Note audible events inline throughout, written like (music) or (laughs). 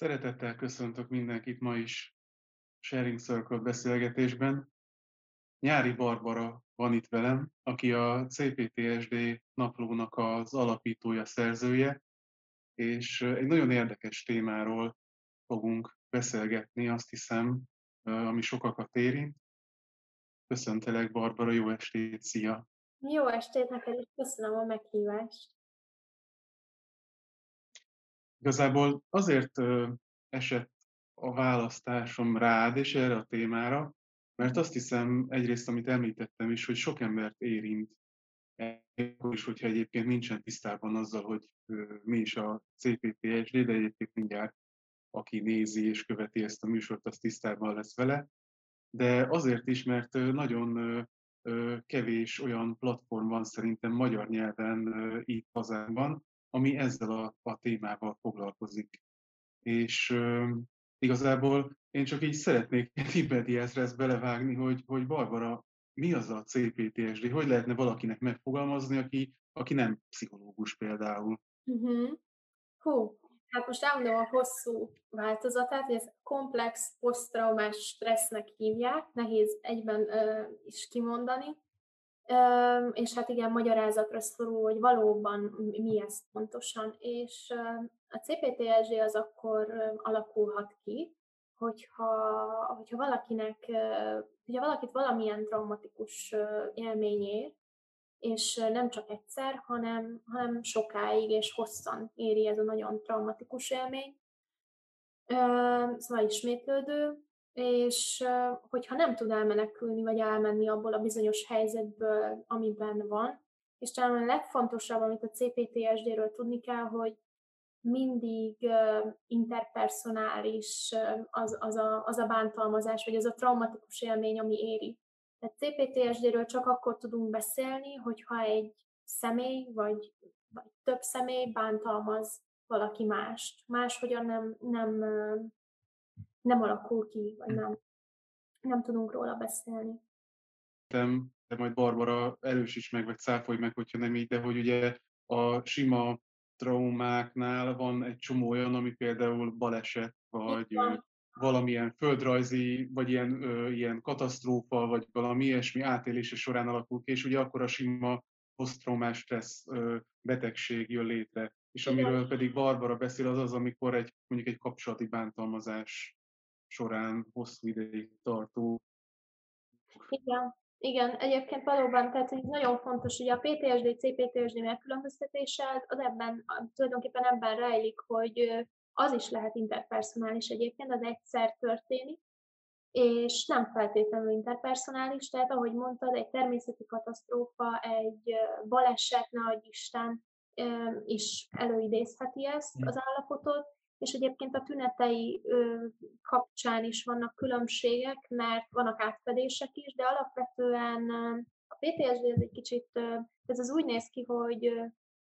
Szeretettel köszöntök mindenkit ma is Sharing Circle beszélgetésben. Nyári Barbara van itt velem, aki a CPTSD naplónak az alapítója, szerzője, és egy nagyon érdekes témáról fogunk beszélgetni, azt hiszem, ami sokakat érint. Köszöntelek, Barbara, jó estét, szia! Jó estét neked is, köszönöm a meghívást! Igazából azért esett a választásom rád és erre a témára, mert azt hiszem egyrészt, amit említettem is, hogy sok embert érint, is, hogyha egyébként nincsen tisztában azzal, hogy mi is a CPPSD, de egyébként mindjárt aki nézi és követi ezt a műsort, az tisztában lesz vele. De azért is, mert nagyon kevés olyan platform van szerintem magyar nyelven itt hazánkban, ami ezzel a, a témával foglalkozik. És uh, igazából én csak így szeretnék (laughs) Tibetiezre ezt belevágni, hogy, hogy Barbara, mi az a CPTSD? Hogy lehetne valakinek megfogalmazni, aki, aki nem pszichológus például? Uh-huh. Hú, hát most elmondom a hosszú változatát, hogy ez komplex posztraumás stressznek hívják, nehéz egyben uh, is kimondani és hát igen, magyarázatra szorul, hogy valóban mi ez pontosan. És a CPTSD az akkor alakulhat ki, hogyha, hogyha valakinek, hogyha valakit valamilyen traumatikus élmény ér, és nem csak egyszer, hanem, hanem sokáig és hosszan éri ez a nagyon traumatikus élmény. Szóval ismétlődő, és hogyha nem tud elmenekülni, vagy elmenni abból a bizonyos helyzetből, amiben van, és talán a legfontosabb, amit a CPTSD-ről tudni kell, hogy mindig interpersonális az, az, a, az a bántalmazás, vagy az a traumatikus élmény, ami éri. Tehát CPTSD-ről csak akkor tudunk beszélni, hogyha egy személy, vagy, vagy több személy bántalmaz valaki mást. Máshogyan nem, nem, nem alakul ki, vagy nem, nem tudunk róla beszélni. De majd Barbara erősíts meg, vagy cáfolj meg, hogyha nem így, de hogy ugye a sima traumáknál van egy csomó olyan, ami például baleset, vagy valamilyen földrajzi, vagy ilyen, ö, ilyen katasztrófa, vagy valami ilyesmi átélése során alakul ki, és ugye akkor a sima posztraumás stressz ö, betegség jön létre. És amiről pedig Barbara beszél, az az, amikor egy, mondjuk egy kapcsolati bántalmazás során hosszú ideig tartó. Igen, igen, egyébként valóban, tehát hogy nagyon fontos, hogy a PTSD, CPTSD megkülönböztetése az ebben, tulajdonképpen ebben rejlik, hogy az is lehet interpersonális egyébként, az egyszer történik, és nem feltétlenül interpersonális, tehát ahogy mondtad, egy természeti katasztrófa, egy baleset, ne adj Isten, is előidézheti ezt az állapotot, és egyébként a tünetei kapcsán is vannak különbségek, mert vannak átfedések is, de alapvetően a PTSD ez egy kicsit, ez az úgy néz ki, hogy,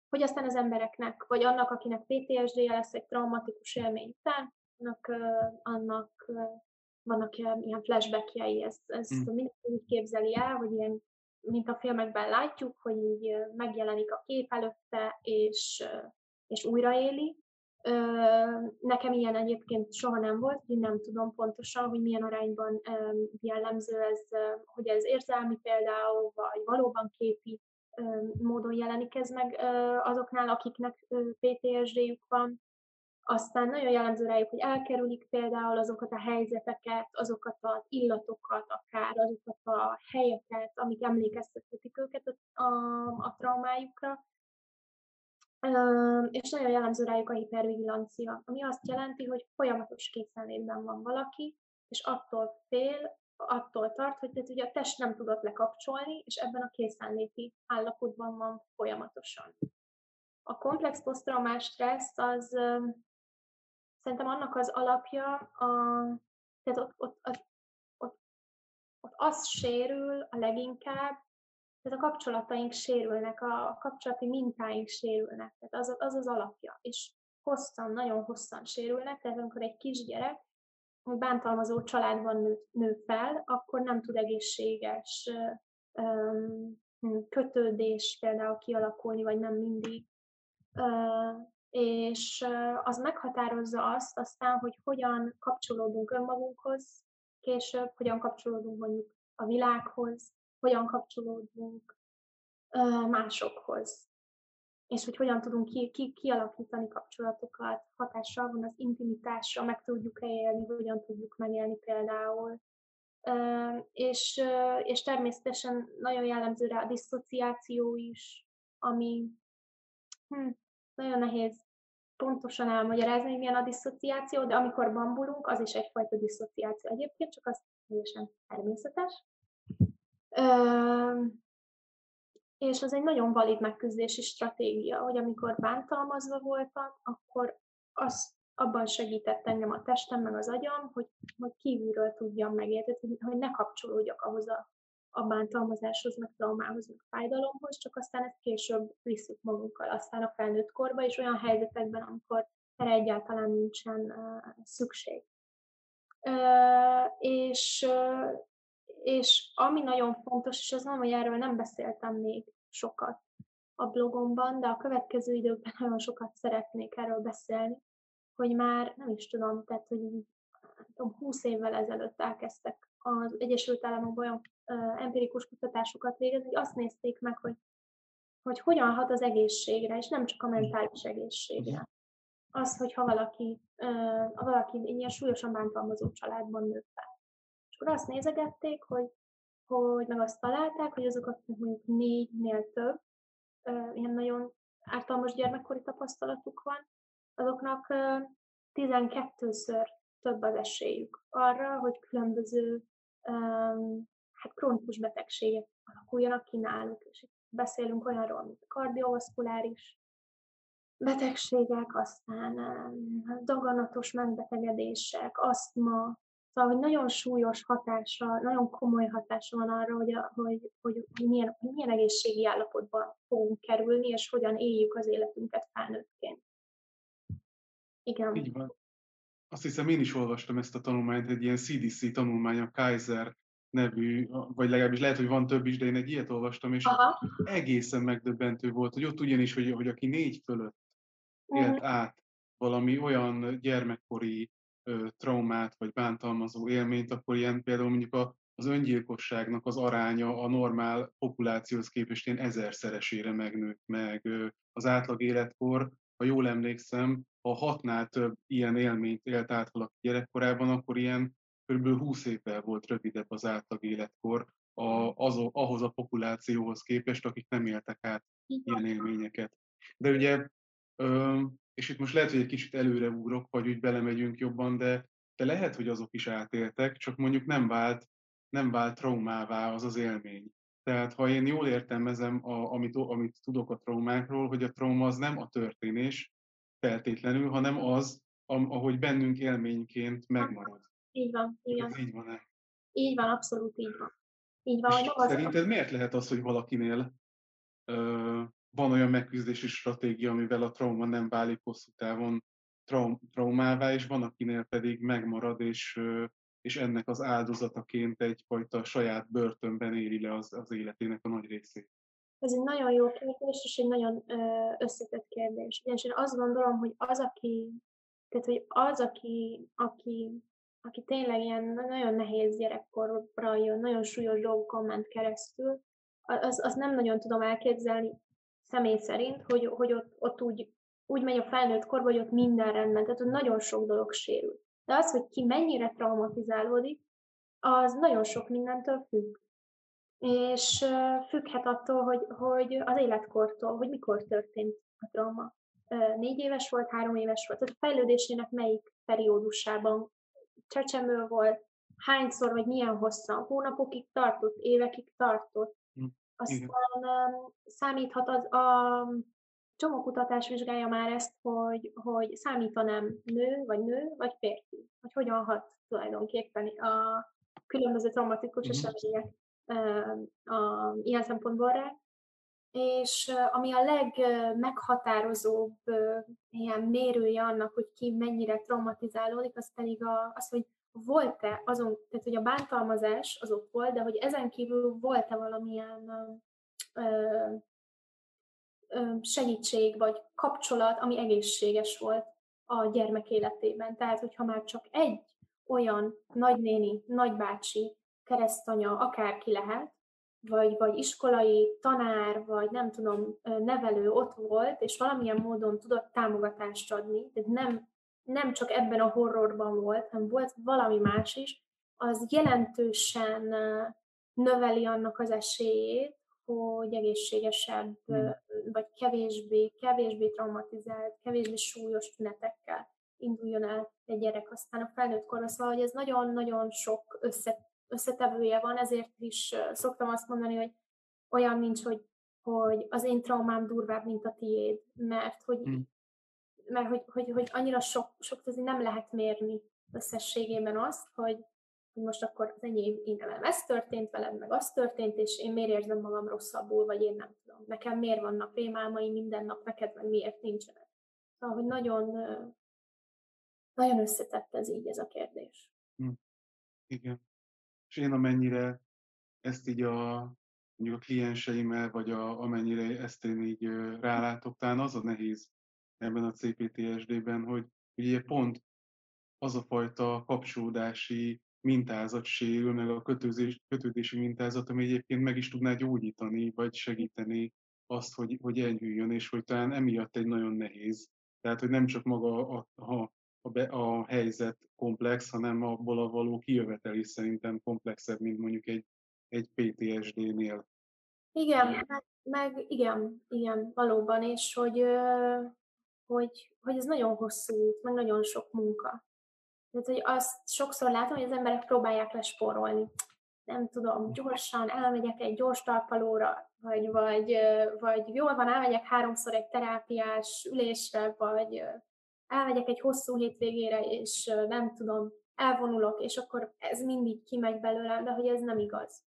hogy aztán az embereknek, vagy annak, akinek PTSD-je lesz egy traumatikus élmény után, annak, annak vannak ilyen flashbackjei, ezt, ezt mm. mindenki úgy képzeli el, hogy ilyen, mint a filmekben látjuk, hogy így megjelenik a kép előtte, és, és újraéli, Nekem ilyen egyébként soha nem volt, hogy nem tudom pontosan, hogy milyen arányban jellemző ez, hogy ez érzelmi például, vagy valóban képi módon jelenik ez meg azoknál, akiknek PTSD-jük van. Aztán nagyon jellemző rájuk, hogy elkerülik például azokat a helyzeteket, azokat az illatokat, akár azokat a helyeket, amik emlékeztethetik őket a, a, a traumájukra és nagyon jellemző rájuk a hipervigilancia, ami azt jelenti, hogy folyamatos készenlétben van valaki, és attól fél, attól tart, hogy tehát ugye a test nem tudott lekapcsolni, és ebben a készenléti állapotban van folyamatosan. A komplex posztraumás stressz az szerintem annak az alapja, a, tehát ott, ott, ott, ott, ott az sérül a leginkább, tehát a kapcsolataink sérülnek, a kapcsolati mintáink sérülnek, tehát az, az az alapja, és hosszan, nagyon hosszan sérülnek, tehát amikor egy kisgyerek bántalmazó családban nő, nő fel, akkor nem tud egészséges kötődés például kialakulni, vagy nem mindig. és az meghatározza azt aztán, hogy hogyan kapcsolódunk önmagunkhoz később, hogyan kapcsolódunk mondjuk a világhoz, hogyan kapcsolódunk másokhoz, és hogy hogyan tudunk ki, ki, kialakítani kapcsolatokat, hatással van az intimitásra, meg tudjuk-e élni, hogyan tudjuk megélni például. És, és természetesen nagyon jellemző rá a diszociáció is, ami hm, nagyon nehéz pontosan elmagyarázni, hogy milyen a diszociáció, de amikor bambulunk, az is egyfajta diszociáció egyébként, csak az teljesen természetes. És az egy nagyon valid megküzdési stratégia, hogy amikor bántalmazva voltam, akkor az abban segített engem a testem, meg az agyam, hogy, hogy kívülről tudjam megérteni, hogy, hogy ne kapcsolódjak ahhoz a, a bántalmazáshoz, meg traumához, meg fájdalomhoz, csak aztán ezt később visszük magunkkal, aztán a felnőtt korba, és olyan helyzetekben, amikor erre egyáltalán nincsen uh, szükség. Uh, és, és ami nagyon fontos, és az nem, hogy erről nem beszéltem még sokat a blogomban, de a következő időkben (laughs) nagyon sokat szeretnék erről beszélni, hogy már nem is tudom, tehát hogy tudom, 20 évvel ezelőtt elkezdtek az Egyesült Államokban olyan empirikus kutatásokat végezni, hogy azt nézték meg, hogy, hogy hogyan hat az egészségre, és nem csak a mentális egészségre. Az, hogyha valaki, uh, valaki ilyen súlyosan bántalmazó családban nőtt fel. És akkor azt nézegették, hogy, hogy meg azt találták, hogy azok, akik mondjuk négynél több, ilyen nagyon ártalmas gyermekkori tapasztalatuk van, azoknak 12-ször több az esélyük arra, hogy különböző hát krónikus betegségek alakuljanak ki náluk. És beszélünk olyanról, mint a kardiovaszkuláris betegségek, aztán daganatos megbetegedések, asztma, Szóval, hogy nagyon súlyos hatása, nagyon komoly hatása van arra, hogy, a, hogy, hogy, hogy, milyen, milyen egészségi állapotban fogunk kerülni, és hogyan éljük az életünket felnőttként. Igen. Így van. Azt hiszem, én is olvastam ezt a tanulmányt, egy ilyen CDC tanulmány, a Kaiser nevű, vagy legalábbis lehet, hogy van több is, de én egy ilyet olvastam, és Aha. egészen megdöbbentő volt, hogy ott ugyanis, hogy, hogy aki négy fölött élt uh-huh. át valami olyan gyermekkori ö, traumát, vagy bántalmazó élményt, akkor ilyen például mondjuk a, az öngyilkosságnak az aránya a normál populációhoz képest ilyen ezerszeresére megnőtt meg. Az átlag életkor, ha jól emlékszem, ha hatnál több ilyen élményt élt át valaki gyerekkorában, akkor ilyen kb. 20 évvel volt rövidebb az átlag életkor a, az, ahhoz a populációhoz képest, akik nem éltek át ilyen élményeket. De ugye, ö, és itt most lehet, hogy egy kicsit előre ugrok, vagy úgy belemegyünk jobban, de, de lehet, hogy azok is átéltek, csak mondjuk nem vált, nem vált traumává az az élmény. Tehát ha én jól értelmezem, a, amit, amit tudok a traumákról, hogy a trauma az nem a történés feltétlenül, hanem az, ahogy bennünk élményként megmarad. Így van, igen. így van-e? Így van, abszolút így van. Így van, hogy az szerinted az... miért lehet az, hogy valakinél ö, van olyan megküzdési stratégia, amivel a trauma nem válik hosszú távon traum, traumává, és van, akinél pedig megmarad, és, és ennek az áldozataként egyfajta saját börtönben éli le az, az életének a nagy részét? Ez egy nagyon jó kérdés, és egy nagyon összetett kérdés. Ugyanis én azt gondolom, hogy az, aki, tehát, hogy az, aki, aki aki tényleg ilyen nagyon nehéz gyerekkorra jön, nagyon súlyos dolgokon ment keresztül, az, az nem nagyon tudom elképzelni személy szerint, hogy, hogy ott, ott úgy, úgy megy a felnőtt korba, hogy ott minden rendben, tehát ott nagyon sok dolog sérül. De az, hogy ki mennyire traumatizálódik, az nagyon sok mindentől függ. És függhet attól, hogy, hogy az életkortól, hogy mikor történt a trauma. Négy éves volt, három éves volt, tehát a fejlődésének melyik periódusában csecsemő volt, hányszor, vagy milyen hosszan, hónapokig tartott, évekig tartott. Aztán um, számíthat az a csomó kutatás vizsgálja már ezt, hogy, hogy számítanám nő, vagy nő, vagy férfi, hogy hogyan hat tulajdonképpen a különböző traumatikus események a, ilyen szempontból rá. És ami a legmeghatározóbb ilyen mérője annak, hogy ki mennyire traumatizálódik, az pedig a, az, hogy volt-e azon, tehát hogy a bántalmazás az ott volt, de hogy ezen kívül volt-e valamilyen ö, segítség vagy kapcsolat, ami egészséges volt a gyermek életében. Tehát, hogyha már csak egy olyan nagynéni, nagybácsi, keresztanya, akárki lehet, vagy, vagy iskolai tanár, vagy nem tudom, nevelő ott volt, és valamilyen módon tudott támogatást adni, tehát nem, nem csak ebben a horrorban volt, hanem volt valami más is, az jelentősen növeli annak az esélyét, hogy egészségesebb, hmm. vagy kevésbé, kevésbé traumatizált, kevésbé súlyos tünetekkel induljon el egy gyerek aztán a felnőtt korra. Szóval, hogy ez nagyon-nagyon sok össze, összetevője van, ezért is szoktam azt mondani, hogy olyan nincs, hogy, hogy az én traumám durvább, mint a tiéd, mert hogy, hmm. Mert hogy, hogy, hogy annyira sok, sok nem lehet mérni összességében azt, hogy, hogy most akkor az enyém, én nem ez történt veled, meg az történt, és én miért érzem magam rosszabbul, vagy én nem tudom. Nekem miért vannak rémálmaim minden nap, neked meg miért nincsenek. Szóval, hogy nagyon, nagyon összetett ez így ez a kérdés. Hm. Igen. És én amennyire ezt így a, mondjuk a klienseimmel, vagy a, amennyire ezt én így rálátok, talán az a nehéz ebben a CPTSD-ben, hogy ugye pont az a fajta kapcsolódási mintázat sérül, meg a kötőzés, kötődési mintázat, ami egyébként meg is tudná gyógyítani, vagy segíteni azt, hogy, hogy enyhüljön, és hogy talán emiatt egy nagyon nehéz. Tehát, hogy nem csak maga a, a, a, be, a helyzet komplex, hanem abból a való kijövetel is szerintem komplexebb, mint mondjuk egy, egy PTSD-nél. Igen, meg, meg igen, igen, valóban, és hogy, hogy, hogy ez nagyon hosszú út, meg nagyon sok munka. Tehát, hogy azt sokszor látom, hogy az emberek próbálják lesporolni. Nem tudom, gyorsan elmegyek egy gyors talpalóra, vagy, vagy, vagy jól van, elmegyek háromszor egy terápiás ülésre, vagy elmegyek egy hosszú hétvégére, és nem tudom, elvonulok, és akkor ez mindig kimegy belőlem, de hogy ez nem igaz.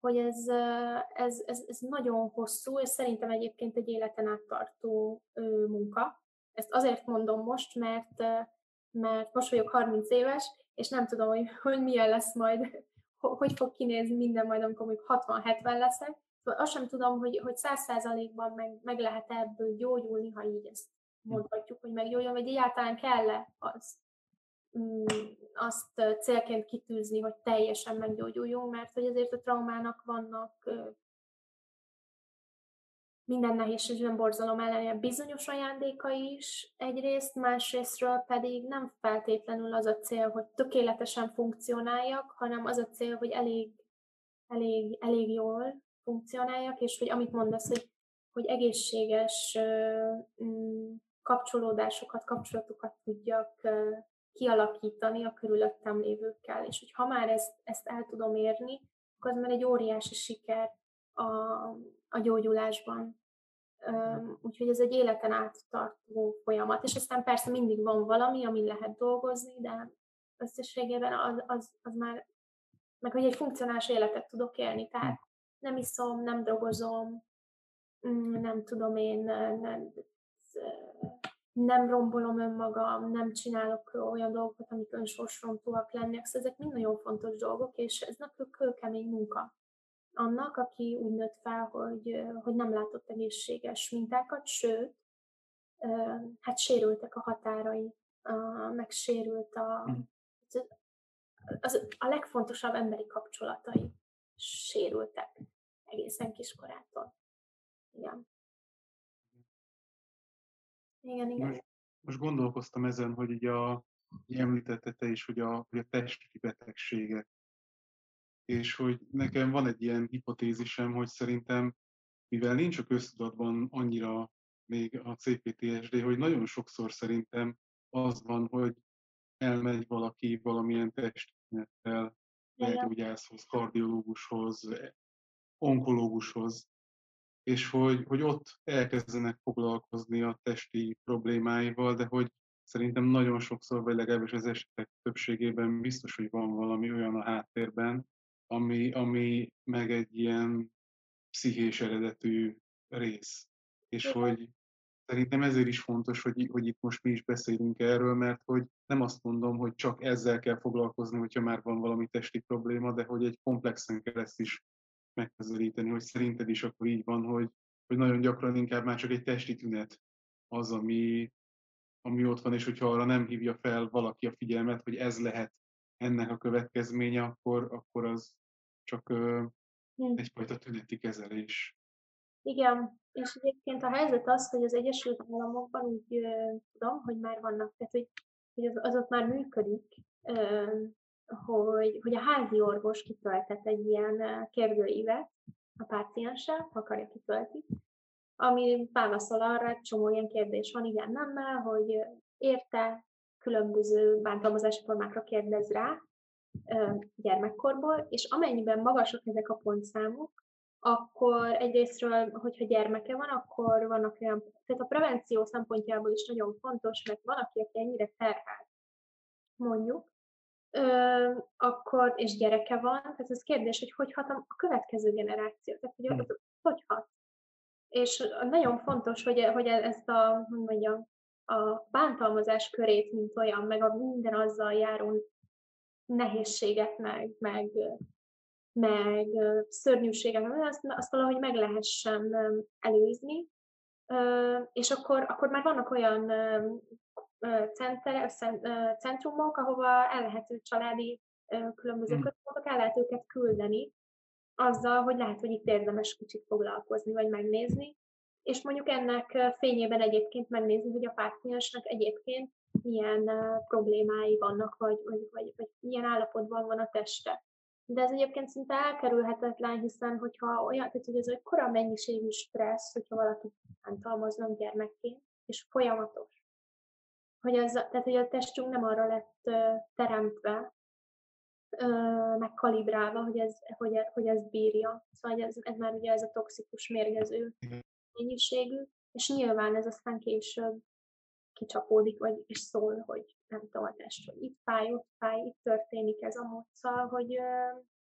Hogy ez, ez, ez, ez nagyon hosszú, és szerintem egyébként egy életen át tartó munka. Ezt azért mondom most, mert mert most vagyok 30 éves, és nem tudom, hogy, hogy milyen lesz majd, hogy fog kinézni minden majd, amikor mondjuk 60-70 leszek. Szóval azt sem tudom, hogy, hogy 100%-ban meg, meg lehet ebből gyógyulni, ha így ezt mondhatjuk, hogy meggyógyuljon, vagy egyáltalán kell-e az, mm, azt célként kitűzni, hogy teljesen meggyógyuljunk, mert hogy azért a traumának vannak minden nehézségben borzalom ellenére bizonyos ajándéka is egyrészt, másrésztről pedig nem feltétlenül az a cél, hogy tökéletesen funkcionáljak, hanem az a cél, hogy elég, elég, elég jól funkcionáljak, és hogy amit mondasz, hogy, hogy egészséges mm, kapcsolódásokat, kapcsolatokat tudjak kialakítani a körülöttem lévőkkel. És hogy ha már ezt, ezt el tudom érni, akkor az már egy óriási siker a, a gyógyulásban. Úgyhogy ez egy életen át tartó folyamat, és aztán persze mindig van valami, ami lehet dolgozni, de összességében az, az, az már, meg hogy egy funkcionális életet tudok élni, tehát nem iszom, nem drogozom, mm, nem tudom én, nem, nem rombolom önmagam, nem csinálok olyan dolgokat, amik önsorsrontóak lennek, szóval ezek mind nagyon fontos dolgok, és ez nagyon kőkemény munka annak, aki úgy nőtt fel, hogy, hogy nem látott egészséges mintákat, sőt, hát sérültek a határai, megsérült a, hm. az, a legfontosabb emberi kapcsolatai sérültek egészen kiskorától. Igen. Igen, igen. Most, most gondolkoztam ezen, hogy így a, említette te is, hogy a, hogy a testi betegségek és hogy nekem van egy ilyen hipotézisem, hogy szerintem, mivel nincs a köztudatban annyira még a CPTSD, hogy nagyon sokszor szerintem az van, hogy elmegy valaki valamilyen testülettel, gyógyászhoz, kardiológushoz, onkológushoz, és hogy, hogy ott elkezdenek foglalkozni a testi problémáival, de hogy szerintem nagyon sokszor, vagy legalábbis az esetek többségében biztos, hogy van valami olyan a háttérben, ami, ami meg egy ilyen pszichés eredetű rész. És Igen. hogy szerintem ezért is fontos, hogy, hogy itt most mi is beszélünk erről, mert hogy nem azt mondom, hogy csak ezzel kell foglalkozni, hogyha már van valami testi probléma, de hogy egy komplexen kell ezt is megközelíteni, hogy szerinted is akkor így van, hogy, hogy nagyon gyakran inkább már csak egy testi tünet az, ami, ami ott van, és hogyha arra nem hívja fel valaki a figyelmet, hogy ez lehet ennek a következménye, akkor, akkor az csak ö, hm. egyfajta tüneti kezelés. Igen, és egyébként a helyzet az, hogy az Egyesült Államokban úgy ö, tudom, hogy már vannak, tehát hogy, hogy az, ott már működik, ö, hogy, hogy a házi orvos kitöltet egy ilyen kérdőívet a páciense, ha akarja kitölti, ami válaszol arra, egy csomó ilyen kérdés van, igen, nemmel, hogy érte, különböző bántalmazási formákra kérdez rá gyermekkorból, és amennyiben magasak ezek a pontszámok, akkor egyrésztről, hogyha gyermeke van, akkor vannak olyan, tehát a prevenció szempontjából is nagyon fontos, mert van, aki, aki ennyire terhelt, mondjuk, ö, akkor, és gyereke van, tehát ez kérdés, hogy hogy hat a következő generáció, tehát hogy, hmm. hogy hat. És nagyon fontos, hogy, hogy ezt a, hogy mondjam, a bántalmazás körét, mint olyan, meg a minden azzal járó nehézséget, meg, meg, meg szörnyűséget, azt, azt valahogy meg lehessen előzni, és akkor, akkor már vannak olyan center, centrumok, ahova el lehet családi különböző hmm. központok, el lehet őket küldeni, azzal, hogy lehet, hogy itt érdemes kicsit foglalkozni, vagy megnézni, és mondjuk ennek fényében egyébként megnézni, hogy a páciensnek egyébként milyen problémái vannak, vagy, vagy, vagy, vagy milyen állapotban van a teste. De ez egyébként szinte elkerülhetetlen, hiszen hogyha olyan, tehát hogy ez egy kora mennyiségű stressz, hogyha valaki bántalmaznak gyermekként, és folyamatos. Hogy, az, tehát, hogy a testünk nem arra lett teremtve, meg kalibrálva, hogy ez, hogy, hogy ez bírja. Szóval ez, ez már ugye ez a toxikus mérgező mennyiségű, és nyilván ez aztán később kicsapódik, vagy is szól, hogy nem tudom test, hogy itt fáj, ott fáj, itt történik ez a módszer, hogy,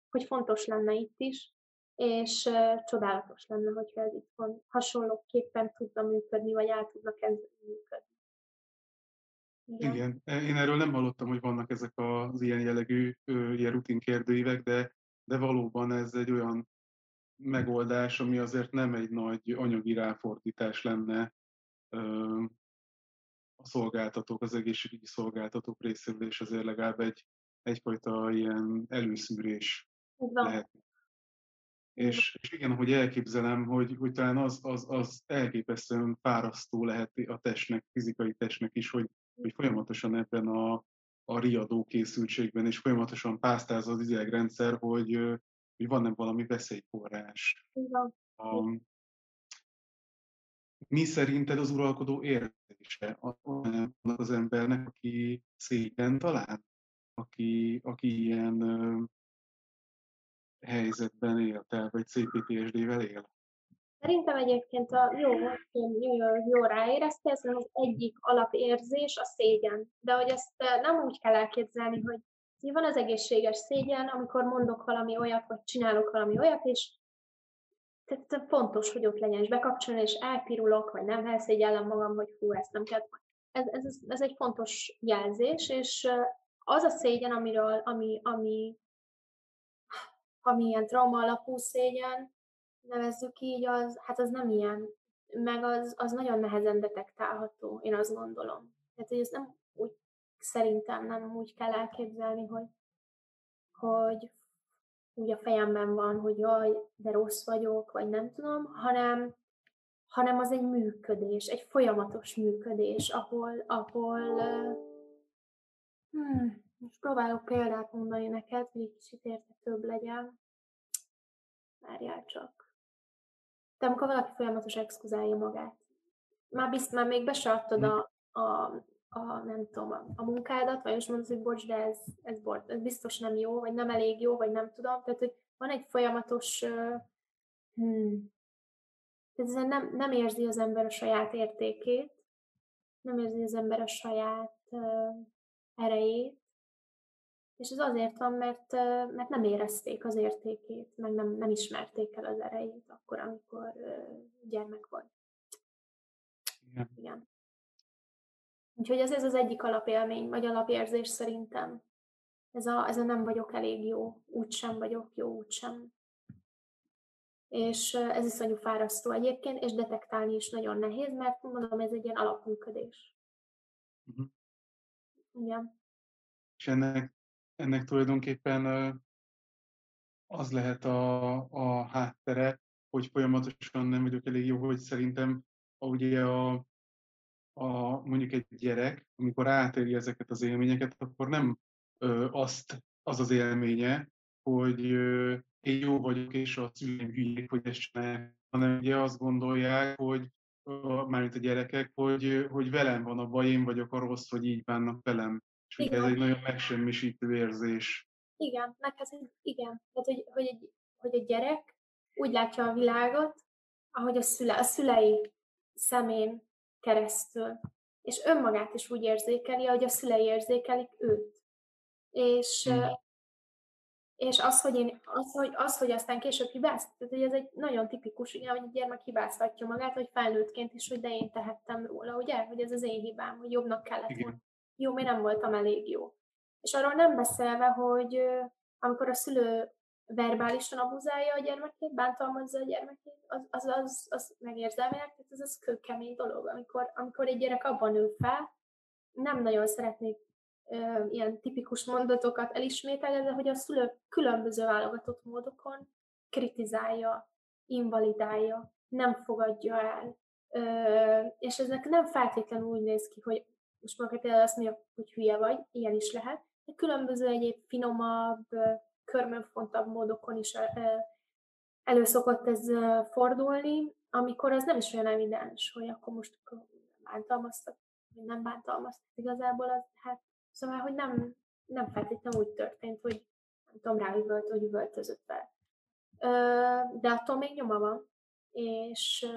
hogy fontos lenne itt is, és csodálatos lenne, hogyha ez itt van, hasonlóképpen tudna működni, vagy el tudna kezdeni működni. Igen. Igen. Én erről nem hallottam, hogy vannak ezek az ilyen jellegű ilyen rutin kérdőívek, de, de valóban ez egy olyan megoldás, ami azért nem egy nagy anyagi ráfordítás lenne a szolgáltatók, az egészségügyi szolgáltatók részéről, és azért legalább egy, egyfajta ilyen előszűrés lehet. És, és igen, hogy elképzelem, hogy, hogy talán az, az, az elképesztően fárasztó lehet a testnek, fizikai testnek is, hogy, hogy folyamatosan ebben a, a riadó készültségben, és folyamatosan pásztáz az idegrendszer, hogy, hogy van-e valami veszélyforrás. A, mi szerinted az uralkodó érzése az embernek, aki szégyen talán, aki, aki ilyen ö, helyzetben él, tehát vagy CPTSD-vel él? Szerintem egyébként a jó, jó, jó ráéreztél, ez az egyik alapérzés a szégyen. De hogy ezt nem úgy kell elképzelni, hogy van az egészséges szégyen, amikor mondok valami olyat, vagy csinálok valami olyat, és tehát fontos, hogy ott legyen, és bekapcsolni, és elpirulok, vagy nem elszégyellem magam, hogy hú, ezt nem kell. Ez, ez, ez egy fontos jelzés, és az a szégyen, amiről, ami, ami, ami ilyen trauma alapú szégyen, nevezzük így, az, hát az nem ilyen, meg az, az nagyon nehezen detektálható, én azt gondolom. Tehát, hogy ez nem úgy, szerintem nem úgy kell elképzelni, hogy, hogy úgy a fejemben van, hogy jaj, de rossz vagyok, vagy nem tudom, hanem, hanem az egy működés, egy folyamatos működés, ahol, ahol hmm, most próbálok példát mondani neked, hogy egy kicsit értetőbb legyen. Várjál csak. De amikor valaki folyamatos exkuzálja magát, már, bizt, már még be hm. a, a, a, nem tudom, a, a munkádat, vagy most mondod, hogy bocs, de ez, ez, bort, ez biztos nem jó, vagy nem elég jó, vagy nem tudom. Tehát, hogy van egy folyamatos, uh, hmm, tehát nem, nem érzi az ember a saját értékét, nem érzi az ember a saját uh, erejét, és ez azért van, mert, uh, mert nem érezték az értékét, meg nem, nem ismerték el az erejét akkor, amikor uh, gyermek volt. Igen. Igen. Úgyhogy ez, ez az egyik alapélmény, vagy alapérzés szerintem. Ez a, ez a nem vagyok elég jó, úgy sem vagyok jó, úgy sem. és ez iszonyú fárasztó egyébként, és detektálni is nagyon nehéz, mert mondom, ez egy ilyen alapműködés. Uh-huh. Igen. És ennek, ennek tulajdonképpen az lehet a, a háttere, hogy folyamatosan nem vagyok elég jó, hogy szerintem ugye a, a, mondjuk egy gyerek, amikor átéri ezeket az élményeket, akkor nem ö, azt, az az élménye, hogy ö, én jó vagyok, és a szüleim hülyék, hogy ezt csinálják, hanem ugye azt gondolják, hogy mármint a gyerekek, hogy, hogy velem van a baj, én vagyok a rossz, hogy így bánnak velem. És ugye ez egy nagyon megsemmisítő érzés. Igen, meg ez egy, igen. Tehát, hogy, hogy, egy, hogy egy gyerek úgy látja a világot, ahogy a, szüle, a szülei szemén keresztül. És önmagát is úgy érzékeli, ahogy a szülei érzékelik őt. És, mm. és az, hogy én, az, hogy, az, hogy aztán később hibázt, tehát hogy ez egy nagyon tipikus, ugye, hogy a gyermek hibáztatja magát, vagy felnőttként is, hogy de én tehettem róla, ugye, hogy ez az én hibám, hogy jobbnak kellett volna. Jó, mi nem voltam elég jó. És arról nem beszélve, hogy amikor a szülő verbálisan abuzálja a gyermekét, bántalmazza a gyermekét, az, az, az, az megérzelmileg, tehát ez az kőkemény dolog. Amikor, amikor egy gyerek abban nő fel, nem nagyon szeretnék ö, ilyen tipikus mondatokat elismételni, de hogy a szülő különböző válogatott módokon kritizálja, invalidálja, nem fogadja el. Ö, és ezek nem feltétlenül úgy néz ki, hogy most például azt mondja, hogy hülye vagy, ilyen is lehet, de különböző egyéb finomabb, körmönfontabb módokon is elő ez fordulni, amikor ez nem is olyan evidens, hogy akkor most bántalmaztak, vagy nem bántalmaztak igazából, az, hát szóval, hogy nem, nem feltétlenül úgy történt, hogy nem tudom, ráüvölt, vagy üvöltözött fel. De attól még nyoma van, és,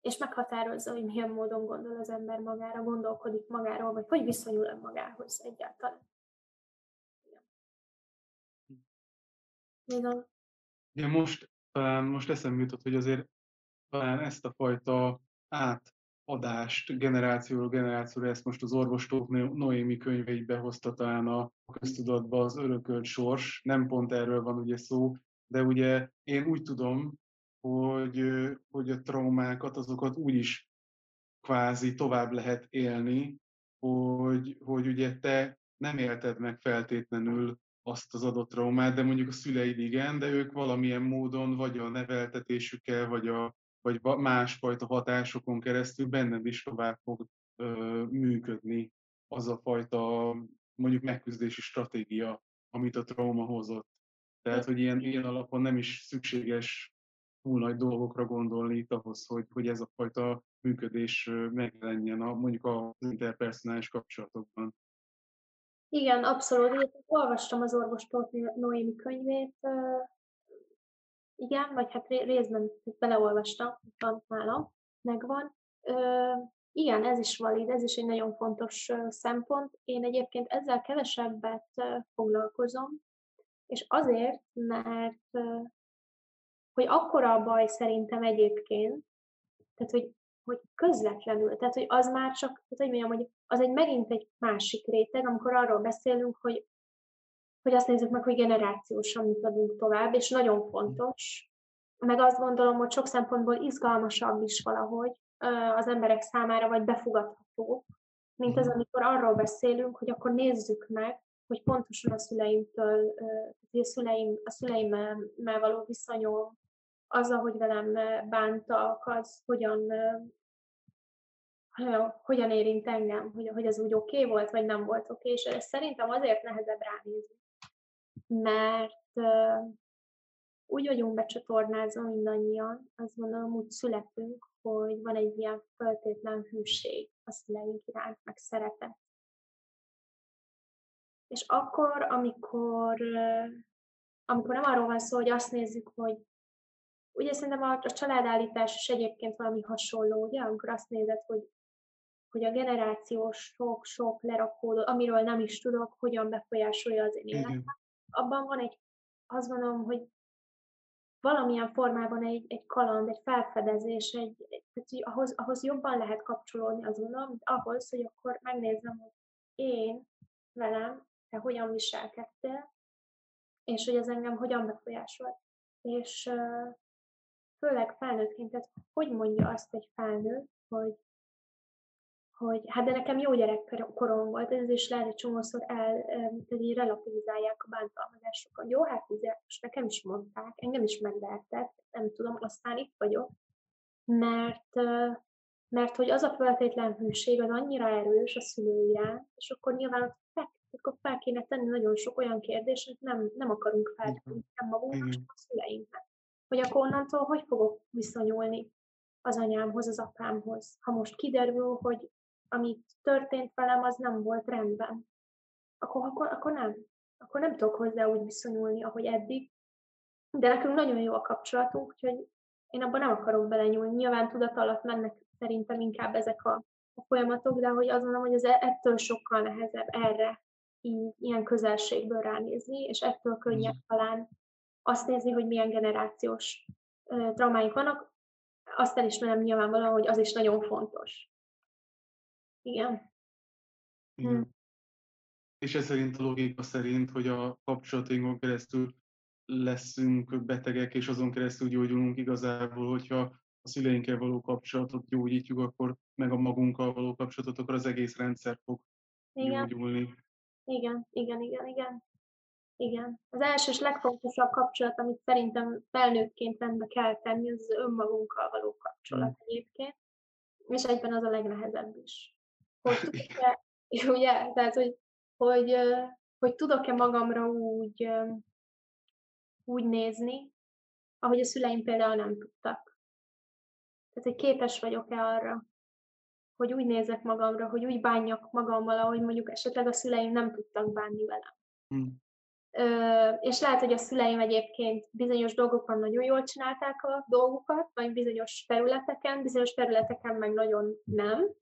és meghatározza, hogy milyen módon gondol az ember magára, gondolkodik magáról, vagy hogy viszonyul magához egyáltalán. Igen. Ja, most talán most eszembe jutott, hogy azért talán ezt a fajta átadást generációról generációra, ezt most az orvostók Noémi könyveibe hozta talán a köztudatba az örökölt sors. Nem pont erről van ugye szó, de ugye én úgy tudom, hogy, hogy a traumákat, azokat úgy is kvázi tovább lehet élni, hogy, hogy ugye te nem élted meg feltétlenül azt az adott traumát, de mondjuk a szüleid igen, de ők valamilyen módon vagy a neveltetésükkel, vagy, a, vagy másfajta hatásokon keresztül benned is tovább fog ö, működni az a fajta mondjuk megküzdési stratégia, amit a trauma hozott. Tehát, hogy ilyen, ilyen alapon nem is szükséges túl nagy dolgokra gondolni itt ahhoz, hogy, hogy ez a fajta működés megjelenjen a, mondjuk az interpersonális kapcsolatokban. Igen, abszolút. Olvastam az orvostól Noémi könyvét, igen, vagy hát részben beleolvastam, van nálam, megvan. Igen, ez is valid, ez is egy nagyon fontos szempont. Én egyébként ezzel kevesebbet foglalkozom, és azért, mert hogy akkora a baj szerintem egyébként, tehát hogy hogy közvetlenül, tehát hogy az már csak, tehát hogy mondjam, hogy az egy megint egy másik réteg, amikor arról beszélünk, hogy, hogy azt nézzük meg, hogy generációsan mit adunk tovább, és nagyon fontos, meg azt gondolom, hogy sok szempontból izgalmasabb is valahogy az emberek számára, vagy befogadható, mint az, mhm. amikor arról beszélünk, hogy akkor nézzük meg, hogy pontosan a szüleimtől, a, szüleim, a szüleimmel való viszonyom, az, ahogy velem bántak, az hogyan, hogyan érint engem, hogy, hogy az úgy oké okay volt, vagy nem volt oké, okay, és ez szerintem azért nehezebb ránézni, mert úgy vagyunk becsatornázva mindannyian, azt gondolom, úgy születünk, hogy van egy ilyen feltétlen hűség a szüleink iránt, meg szeretet. És akkor, amikor, amikor nem arról van szó, hogy azt nézzük, hogy Ugye szerintem a, a családállítás is egyébként valami hasonló, ugye, amikor azt nézed, hogy, hogy a generációs sok-sok lerakódó, amiről nem is tudok, hogyan befolyásolja az én életem. Abban van egy, azt gondolom, hogy valamilyen formában egy, egy kaland, egy felfedezés, egy, egy tehát, hogy ahhoz, ahhoz jobban lehet kapcsolódni, mint ahhoz, hogy akkor megnézem, hogy én velem, te hogyan viselkedtél, és hogy ez engem hogyan befolyásolt. és főleg felnőttként, tehát hogy mondja azt egy felnőtt, hogy, hogy hát de nekem jó gyerekkorom volt, ez is lehet egy csomószor el, tehát így relativizálják a bántalmazásokat. Jó, hát ugye most nekem is mondták, engem is megvertek, nem tudom, aztán itt vagyok, mert, mert hogy az a feltétlen hűség az annyira erős a szülő iránt, és akkor nyilván fel, akkor fel kéne tenni nagyon sok olyan kérdést, hogy nem, nem akarunk feltenni nem magunknak, csak a szüleinknek. Hogy akkor onnantól hogy fogok viszonyulni az anyámhoz, az apámhoz. Ha most kiderül, hogy amit történt velem, az nem volt rendben, akkor, akkor, akkor nem. Akkor nem tudok hozzá úgy viszonyulni, ahogy eddig. De nekünk nagyon jó a kapcsolatunk, úgyhogy én abban nem akarok belenyúlni. Nyilván tudat alatt mennek szerintem inkább ezek a, a folyamatok, de hogy azt mondom, hogy ez e, ettől sokkal nehezebb erre így, ilyen közelségből ránézni, és ettől könnyebb mm. talán azt nézni, hogy milyen generációs traumáink vannak. Azt elismerem nyilvánvalóan, hogy az is nagyon fontos. Igen. Igen. Hm. És ez szerint a logika szerint, hogy a kapcsolatunkon keresztül leszünk betegek, és azon keresztül gyógyulunk igazából, hogyha a szüleinkkel való kapcsolatot gyógyítjuk, akkor meg a magunkkal való kapcsolatot, akkor az egész rendszer fog igen. gyógyulni. Igen, igen, igen, igen. Igen. Az első és legfontosabb kapcsolat, amit szerintem felnőttként rendbe kell tenni, az, önmagunkkal való kapcsolat mm. egyébként, és egyben az a legnehezebb is. Hogy (laughs) tudok-e, ugye, tehát, hogy, hogy, hogy tudok-e magamra úgy úgy nézni, ahogy a szüleim például nem tudtak. Tehát, hogy képes vagyok-e arra, hogy úgy nézek magamra, hogy úgy bánjak magammal, ahogy mondjuk esetleg a szüleim nem tudtak bánni velem. Hmm. És lehet, hogy a szüleim egyébként bizonyos dolgokon nagyon jól csinálták a dolgukat, vagy bizonyos területeken, bizonyos területeken meg nagyon nem.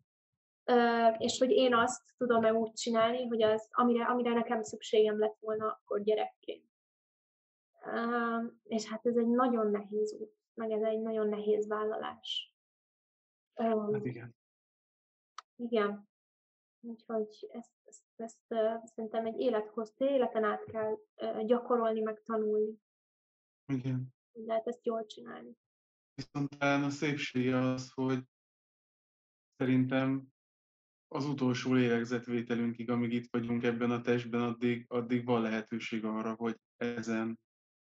És hogy én azt tudom-e úgy csinálni, hogy az, amire, amire nekem szükségem lett volna akkor gyerekként és hát ez egy nagyon nehéz út, meg ez egy nagyon nehéz vállalás. Hát igen. Igen. Úgyhogy ezt, ezt, ezt, szerintem egy élethoz, életen át kell gyakorolni, meg tanulni. Igen. Lehet ezt jól csinálni. Viszont talán a szépsége az, hogy szerintem az utolsó lélegzetvételünkig, amíg itt vagyunk ebben a testben, addig, addig van lehetőség arra, hogy ezen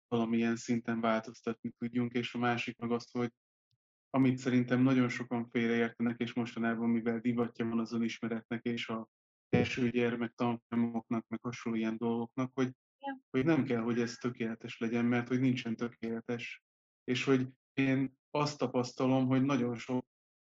valamilyen szinten változtatni tudjunk, és a másik meg azt, hogy amit szerintem nagyon sokan félreértenek, és mostanában, mivel divatja van az önismeretnek és a első gyermek tanfolyamoknak, meg hasonló ilyen dolgoknak, hogy, ja. hogy nem kell, hogy ez tökéletes legyen, mert hogy nincsen tökéletes. És hogy én azt tapasztalom, hogy nagyon sok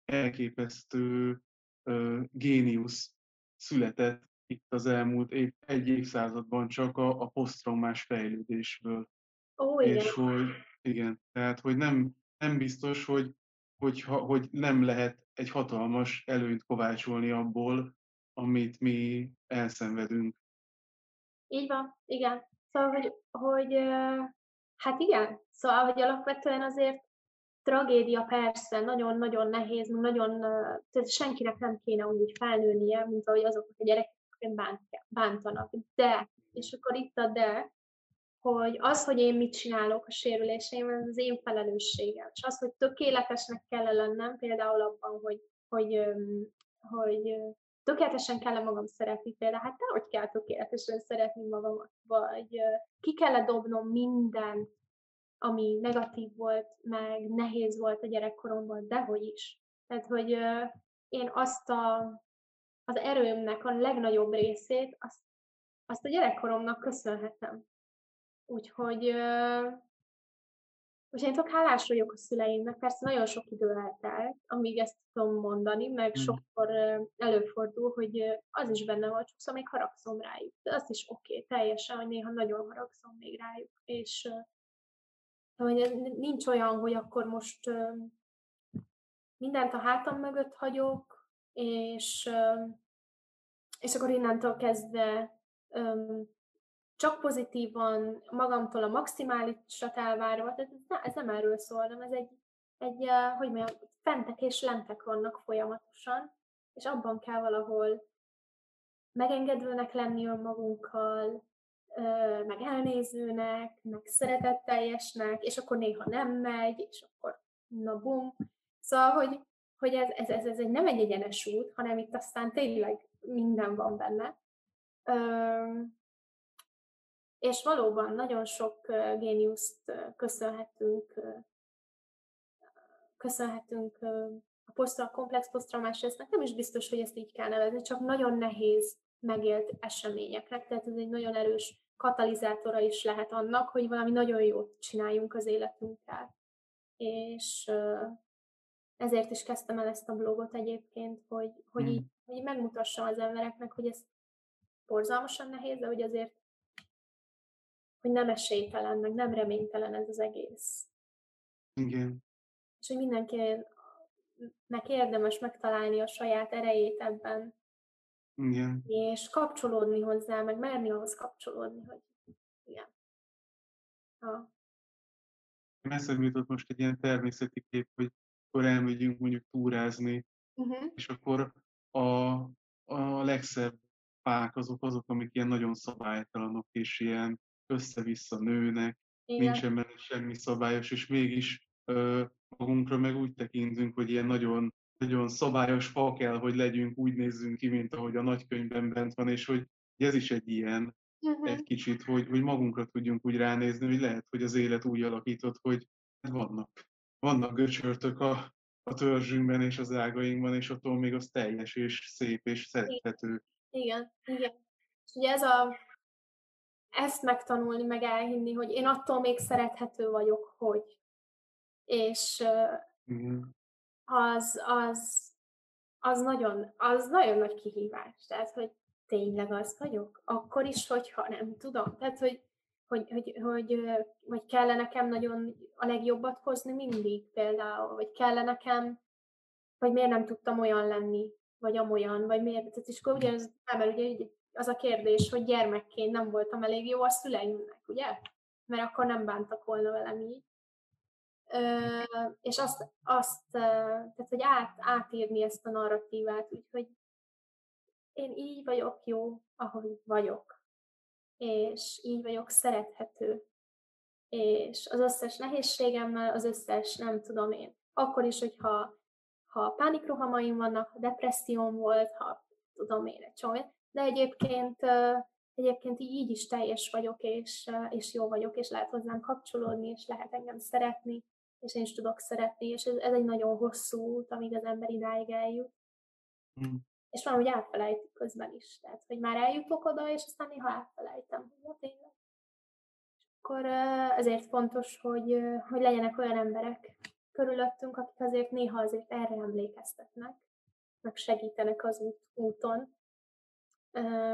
elképesztő uh, géniusz született itt az elmúlt év, egy évszázadban csak a, a posztraumás fejlődésből. Ó, igen. És hogy, igen, tehát hogy nem, nem biztos, hogy, hogy, hogy nem lehet egy hatalmas előnyt kovácsolni abból, amit mi elszenvedünk. Így van, igen. Szóval, hogy, hogy hát igen, szóval, hogy alapvetően azért tragédia persze, nagyon-nagyon nehéz, nagyon, tehát senkinek nem kéne úgy felnőnie, mint ahogy azok a gyerekek bántanak. De, és akkor itt a de, hogy az, hogy én mit csinálok a sérüléseim, ez az én felelősségem. És az, hogy tökéletesnek kell lennem, például abban, hogy, hogy, hogy tökéletesen kell magam szeretni például, hát hogy kell tökéletesen szeretni magamat, vagy ki kell dobnom mindent, ami negatív volt, meg nehéz volt a gyerekkoromban, dehogy is. Tehát, hogy én azt a, az erőmnek a legnagyobb részét, azt, azt a gyerekkoromnak köszönhetem. Úgyhogy, úgyhogy én tudok hálás vagyok a szüleimnek, persze nagyon sok idő eltelt, amíg ezt tudom mondani, meg mm. sokszor előfordul, hogy az is benne van, sokszor még haragszom rájuk. De az is oké, okay, teljesen, hogy néha nagyon haragszom még rájuk. És hogy nincs olyan, hogy akkor most mindent a hátam mögött hagyok, és, és akkor innentől kezdve csak pozitívan, magamtól a maximálisat elvárva, tehát ez, ez nem erről szól, hanem ez egy, egy hogy mondjam, fentek és lentek vannak folyamatosan, és abban kell valahol megengedőnek lenni önmagunkkal, meg elnézőnek, meg szeretetteljesnek, és akkor néha nem megy, és akkor na bum. Szóval, hogy, hogy ez, ez, ez, ez egy nem egy egyenes út, hanem itt aztán tényleg minden van benne. És valóban nagyon sok géniuszt köszönhetünk, köszönhetünk a poszt, a komplex posztraumás stressznek. Nem is biztos, hogy ezt így kell nevezni, csak nagyon nehéz megélt eseményeknek. Tehát ez egy nagyon erős katalizátora is lehet annak, hogy valami nagyon jót csináljunk az életünkkel. És ezért is kezdtem el ezt a blogot egyébként, hogy, hogy, mm. így, hogy megmutassam az embereknek, hogy ez borzalmasan nehéz, de hogy azért hogy nem esélytelen, meg nem reménytelen ez az egész. Igen. És hogy mindenkinek érdemes megtalálni a saját erejét ebben. Igen. És kapcsolódni hozzá, meg merni ahhoz kapcsolódni, hogy igen. Ha. Eszembe jutott most egy ilyen természeti kép, hogy akkor elmegyünk mondjuk túrázni, uh-huh. és akkor a, a legszebb fák azok azok, amik ilyen nagyon szabálytalanok, és ilyen össze-vissza nőnek, Igen. nincsen benne semmi szabályos, és mégis ö, magunkra meg úgy tekintünk, hogy ilyen nagyon, nagyon szabályos fa kell, hogy legyünk, úgy nézzünk ki, mint ahogy a nagykönyvben bent van, és hogy ez is egy ilyen uh-huh. egy kicsit, hogy, hogy magunkra tudjunk úgy ránézni, hogy lehet, hogy az élet úgy alakított, hogy vannak, vannak göcsörtök a, a törzsünkben és az ágainkban, és attól még az teljes és szép és szerethető. Igen, igen. És ugye ez a ezt megtanulni, meg elhinni, hogy én attól még szerethető vagyok, hogy. És az, az, az, nagyon, az nagyon nagy kihívás. Tehát, hogy tényleg az vagyok? Akkor is, hogyha nem tudom. Tehát, hogy, hogy, hogy, hogy, hogy kell nekem nagyon a legjobbat hozni mindig például, vagy kell nekem, vagy miért nem tudtam olyan lenni, vagy amolyan, vagy miért, tehát és akkor ugye az ember ugye az a kérdés, hogy gyermekként nem voltam elég jó a szüleimnek, ugye? Mert akkor nem bántak volna velem így. Ö, és azt, azt tehát, hogy át, átírni ezt a narratívát, úgyhogy én így vagyok jó, ahogy vagyok. És így vagyok szerethető. És az összes nehézségemmel, az összes, nem tudom én, akkor is, hogyha ha pánikrohamaim vannak, ha depresszióm volt, ha tudom én egy csomó, de egyébként, egyébként így is teljes vagyok, és, és jó vagyok, és lehet hozzám kapcsolódni, és lehet engem szeretni, és én is tudok szeretni, és ez, ez egy nagyon hosszú út, amíg az ember idáig eljut. Mm. És van, hogy elfelejtik közben is. Tehát, hogy már eljutok oda, és aztán néha elfelejtem, hogy ja, tényleg. És akkor ezért fontos, hogy, hogy legyenek olyan emberek körülöttünk, akik azért néha azért erre emlékeztetnek, meg segítenek az út, úton,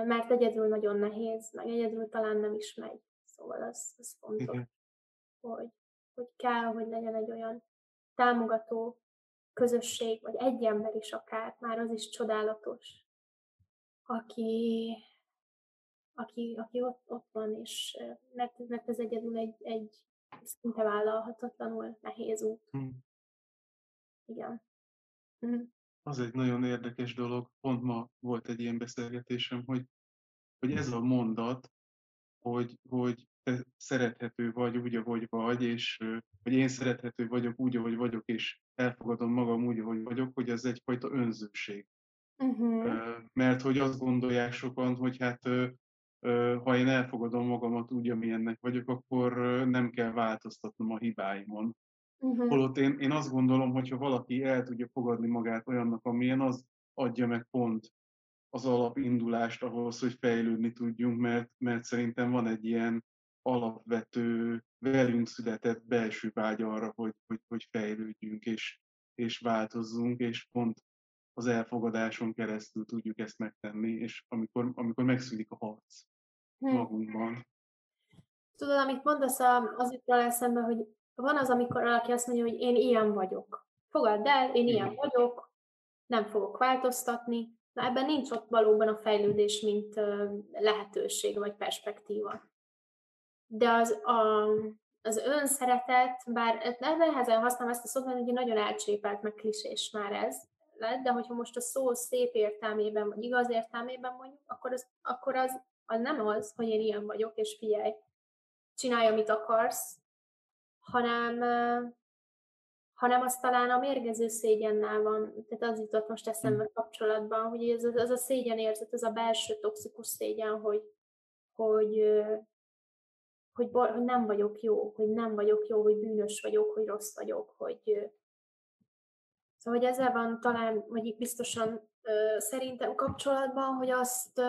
mert egyedül nagyon nehéz, meg egyedül talán nem is megy. Szóval az, az fontos, hogy, hogy kell, hogy legyen egy olyan támogató közösség, vagy egy ember is akár, már az is csodálatos, aki, aki, aki ott, ott van, és mert, mert ez egyedül egy, egy szinte vállalhatatlanul nehéz út. Hmm. Igen. Az egy nagyon érdekes dolog, pont ma volt egy ilyen beszélgetésem, hogy, hogy ez a mondat, hogy, hogy te szerethető vagy úgy, ahogy vagy, és hogy én szerethető vagyok úgy, ahogy vagyok, és elfogadom magam úgy, ahogy vagyok, hogy ez egyfajta önzőség. Uh-huh. Mert hogy azt gondolják sokan, hogy hát ha én elfogadom magamat úgy, amilyennek vagyok, akkor nem kell változtatnom a hibáimon. Uh-huh. Holott én, én azt gondolom, hogy ha valaki el tudja fogadni magát olyannak, amilyen, az adja meg pont az alapindulást ahhoz, hogy fejlődni tudjunk, mert, mert szerintem van egy ilyen alapvető, velünk született belső vágy arra, hogy, hogy, hogy fejlődjünk és, és változzunk, és pont az elfogadáson keresztül tudjuk ezt megtenni, és amikor, amikor megszűnik a harc hmm. magunkban. Tudod, amit mondasz, az jutott eszembe, hogy van az, amikor valaki azt mondja, hogy én ilyen vagyok. Fogadd el, én ilyen vagyok, nem fogok változtatni. Na ebben nincs ott valóban a fejlődés, mint lehetőség vagy perspektíva. De az, a, az önszeretet, bár nehezen használom ezt a szót, mert ugye nagyon elcsépelt, meg klisés már ez, lett, de hogyha most a szó szép értelmében, vagy igaz értelmében mondjuk, akkor az, akkor az, az nem az, hogy én ilyen vagyok, és figyelj, csinálj, amit akarsz, hanem, hanem az talán a mérgező szégyennel van. Tehát az jutott most eszembe hm. kapcsolatban, hogy ez, az a szégyenérzet, az a belső toxikus szégyen, hogy, hogy, hogy, hogy nem vagyok jó, hogy nem vagyok jó, hogy bűnös vagyok, hogy rossz vagyok, hogy Szóval, hogy ezzel van talán, vagy biztosan szerintem kapcsolatban, hogy azt,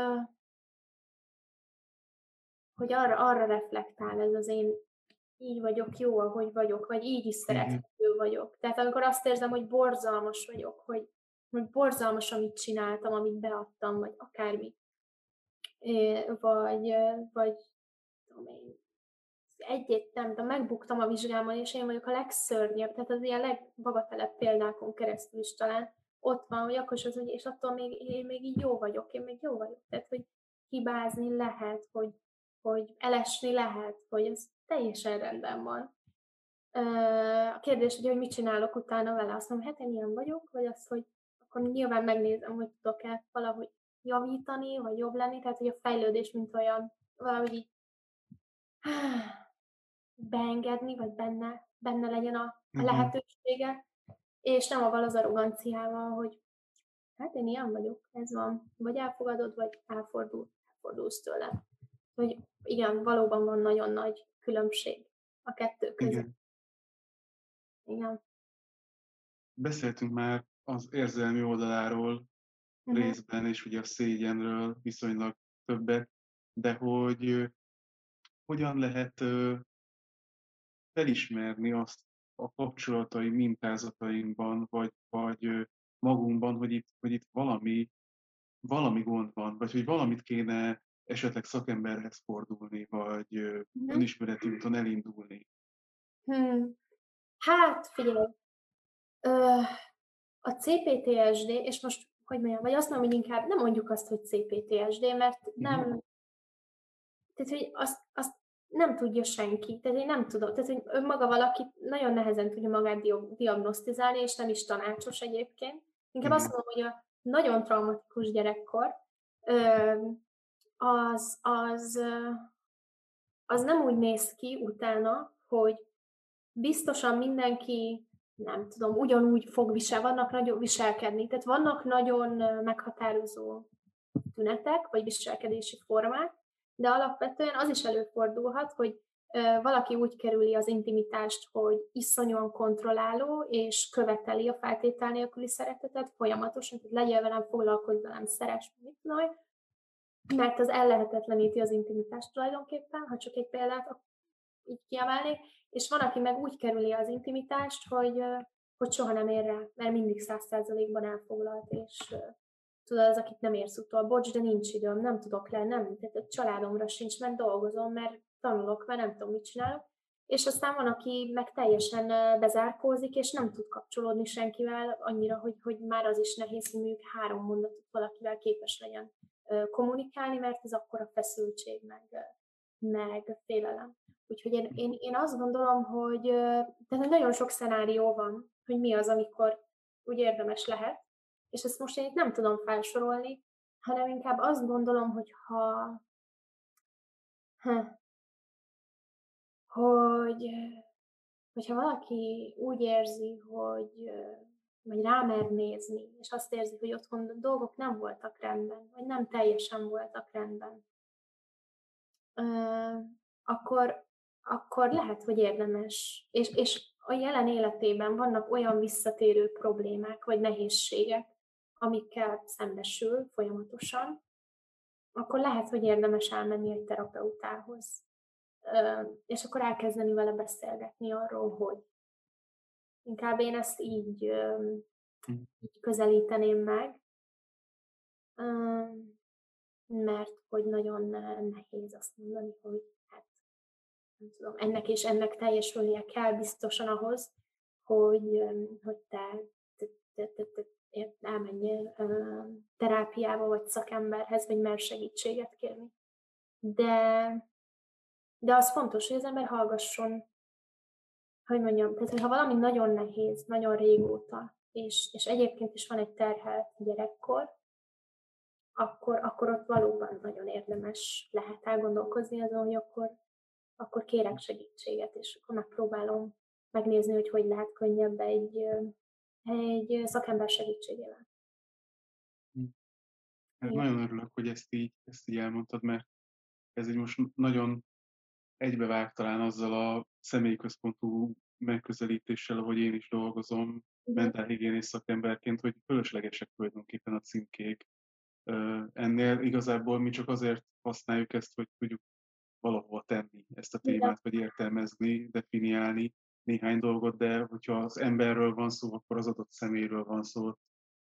hogy arra, arra reflektál ez az én így vagyok jó, ahogy vagyok, vagy így is szerethető vagyok. Tehát amikor azt érzem, hogy borzalmas vagyok, hogy, hogy borzalmas, amit csináltam, amit beadtam, vagy akármi. É, vagy, vagy tudom én, egy-egy, nem de megbuktam a vizsgámon, és én vagyok a legszörnyebb, tehát az ilyen legbagatelebb példákon keresztül is talán ott van, hogy akkor az, hogy és attól még, én még így jó vagyok, én még jó vagyok. Tehát, hogy hibázni lehet, hogy, hogy elesni lehet, hogy ez teljesen rendben van. A kérdés, hogy, hogy mit csinálok utána vele, azt mondom, hát én ilyen vagyok, vagy az, hogy akkor nyilván megnézem, hogy tudok-e valahogy javítani, vagy jobb lenni, tehát hogy a fejlődés, mint olyan, valahogy így (sighs) beengedni, vagy benne, benne legyen a, a uh-huh. lehetősége, és nem avval az arroganciával, hogy hát én ilyen vagyok, ez van, vagy elfogadod, vagy elfordul, elfordulsz tőle. Hogy igen, valóban van nagyon nagy különbség a kettő között. Igen. igen. Beszéltünk már az érzelmi oldaláról uh-huh. részben, és ugye a szégyenről viszonylag többet, de hogy hogyan lehet felismerni azt a kapcsolatai mintázatainkban, vagy, vagy magunkban, hogy itt, hogy itt valami, valami gond van, vagy hogy valamit kéne esetleg szakemberhez fordulni, vagy hmm. önismereti úton elindulni? Hmm. Hát, figyelj, a CPTSD, és most, hogy mondjam, vagy azt mondom, hogy inkább nem mondjuk azt, hogy CPTSD, mert nem, hmm. tehát, hogy azt, azt nem tudja senki. Tehát én nem tudom. Tehát, hogy önmaga valaki nagyon nehezen tudja magát diagnosztizálni, és nem is tanácsos egyébként. Inkább azt mondom, hogy a nagyon traumatikus gyerekkor az, az, az nem úgy néz ki utána, hogy biztosan mindenki, nem tudom, ugyanúgy fog visel, vannak nagyon viselkedni. Tehát vannak nagyon meghatározó tünetek, vagy viselkedési formák, de alapvetően az is előfordulhat, hogy valaki úgy kerüli az intimitást, hogy iszonyúan kontrolláló, és követeli a feltétel nélküli szeretetet folyamatosan, hogy legyél velem, foglalkozz velem, szeres, mit mert az ellehetetleníti az intimitást tulajdonképpen, ha csak egy példát így kiemelnék, és van, aki meg úgy kerüli az intimitást, hogy, hogy soha nem ér rá, mert mindig száz százalékban elfoglalt, és tudod, az, akit nem érsz utol, bocs, de nincs időm, nem tudok le, nem, tehát a családomra sincs, mert dolgozom, mert tanulok, mert nem tudom, mit csinálok. És aztán van, aki meg teljesen bezárkózik, és nem tud kapcsolódni senkivel annyira, hogy, hogy már az is nehéz, hogy mondjuk három mondatot valakivel képes legyen kommunikálni, mert ez akkor a feszültség, meg, meg félelem. Úgyhogy én, én, én azt gondolom, hogy tehát nagyon sok szenárió van, hogy mi az, amikor úgy érdemes lehet, és ezt most én itt nem tudom felsorolni, hanem inkább azt gondolom, hogy ha, ha hogy hogyha valaki úgy érzi, hogy vagy rámer nézni, és azt érzi, hogy otthon dolgok nem voltak rendben, vagy nem teljesen voltak rendben, akkor, akkor lehet, hogy érdemes. És, és a jelen életében vannak olyan visszatérő problémák, vagy nehézségek, amikkel szembesül folyamatosan, akkor lehet, hogy érdemes elmenni egy terapeutához. És akkor elkezdeni vele beszélgetni arról, hogy inkább én ezt így, hm. így közelíteném meg, mert hogy nagyon nehéz azt mondani, hogy hát nem tudom, ennek és ennek teljesülnie kell biztosan ahhoz, hogy, hogy te, te, te, te, te elmenjél terápiába, vagy szakemberhez, vagy mer segítséget kérni. De, de az fontos, hogy az ember hallgasson, hogy mondjam, tehát hogyha valami nagyon nehéz, nagyon régóta, és, és egyébként is van egy terhelt gyerekkor, akkor, akkor ott valóban nagyon érdemes lehet elgondolkozni azon, hogy akkor, akkor kérek segítséget, és akkor megpróbálom megnézni, hogy hogy lehet könnyebb egy, egy szakember segítségével. Hát nagyon örülök, hogy ezt így, ezt így elmondtad, mert ez egy most nagyon egybevág talán azzal a személyközpontú megközelítéssel, ahogy én is dolgozom, uh-huh. mentálhigiénész szakemberként, hogy fölöslegesek tulajdonképpen a címkék. Ennél igazából mi csak azért használjuk ezt, hogy tudjuk valahova tenni ezt a témát, vagy értelmezni, definiálni néhány dolgot, de hogyha az emberről van szó, akkor az adott szeméről van szó.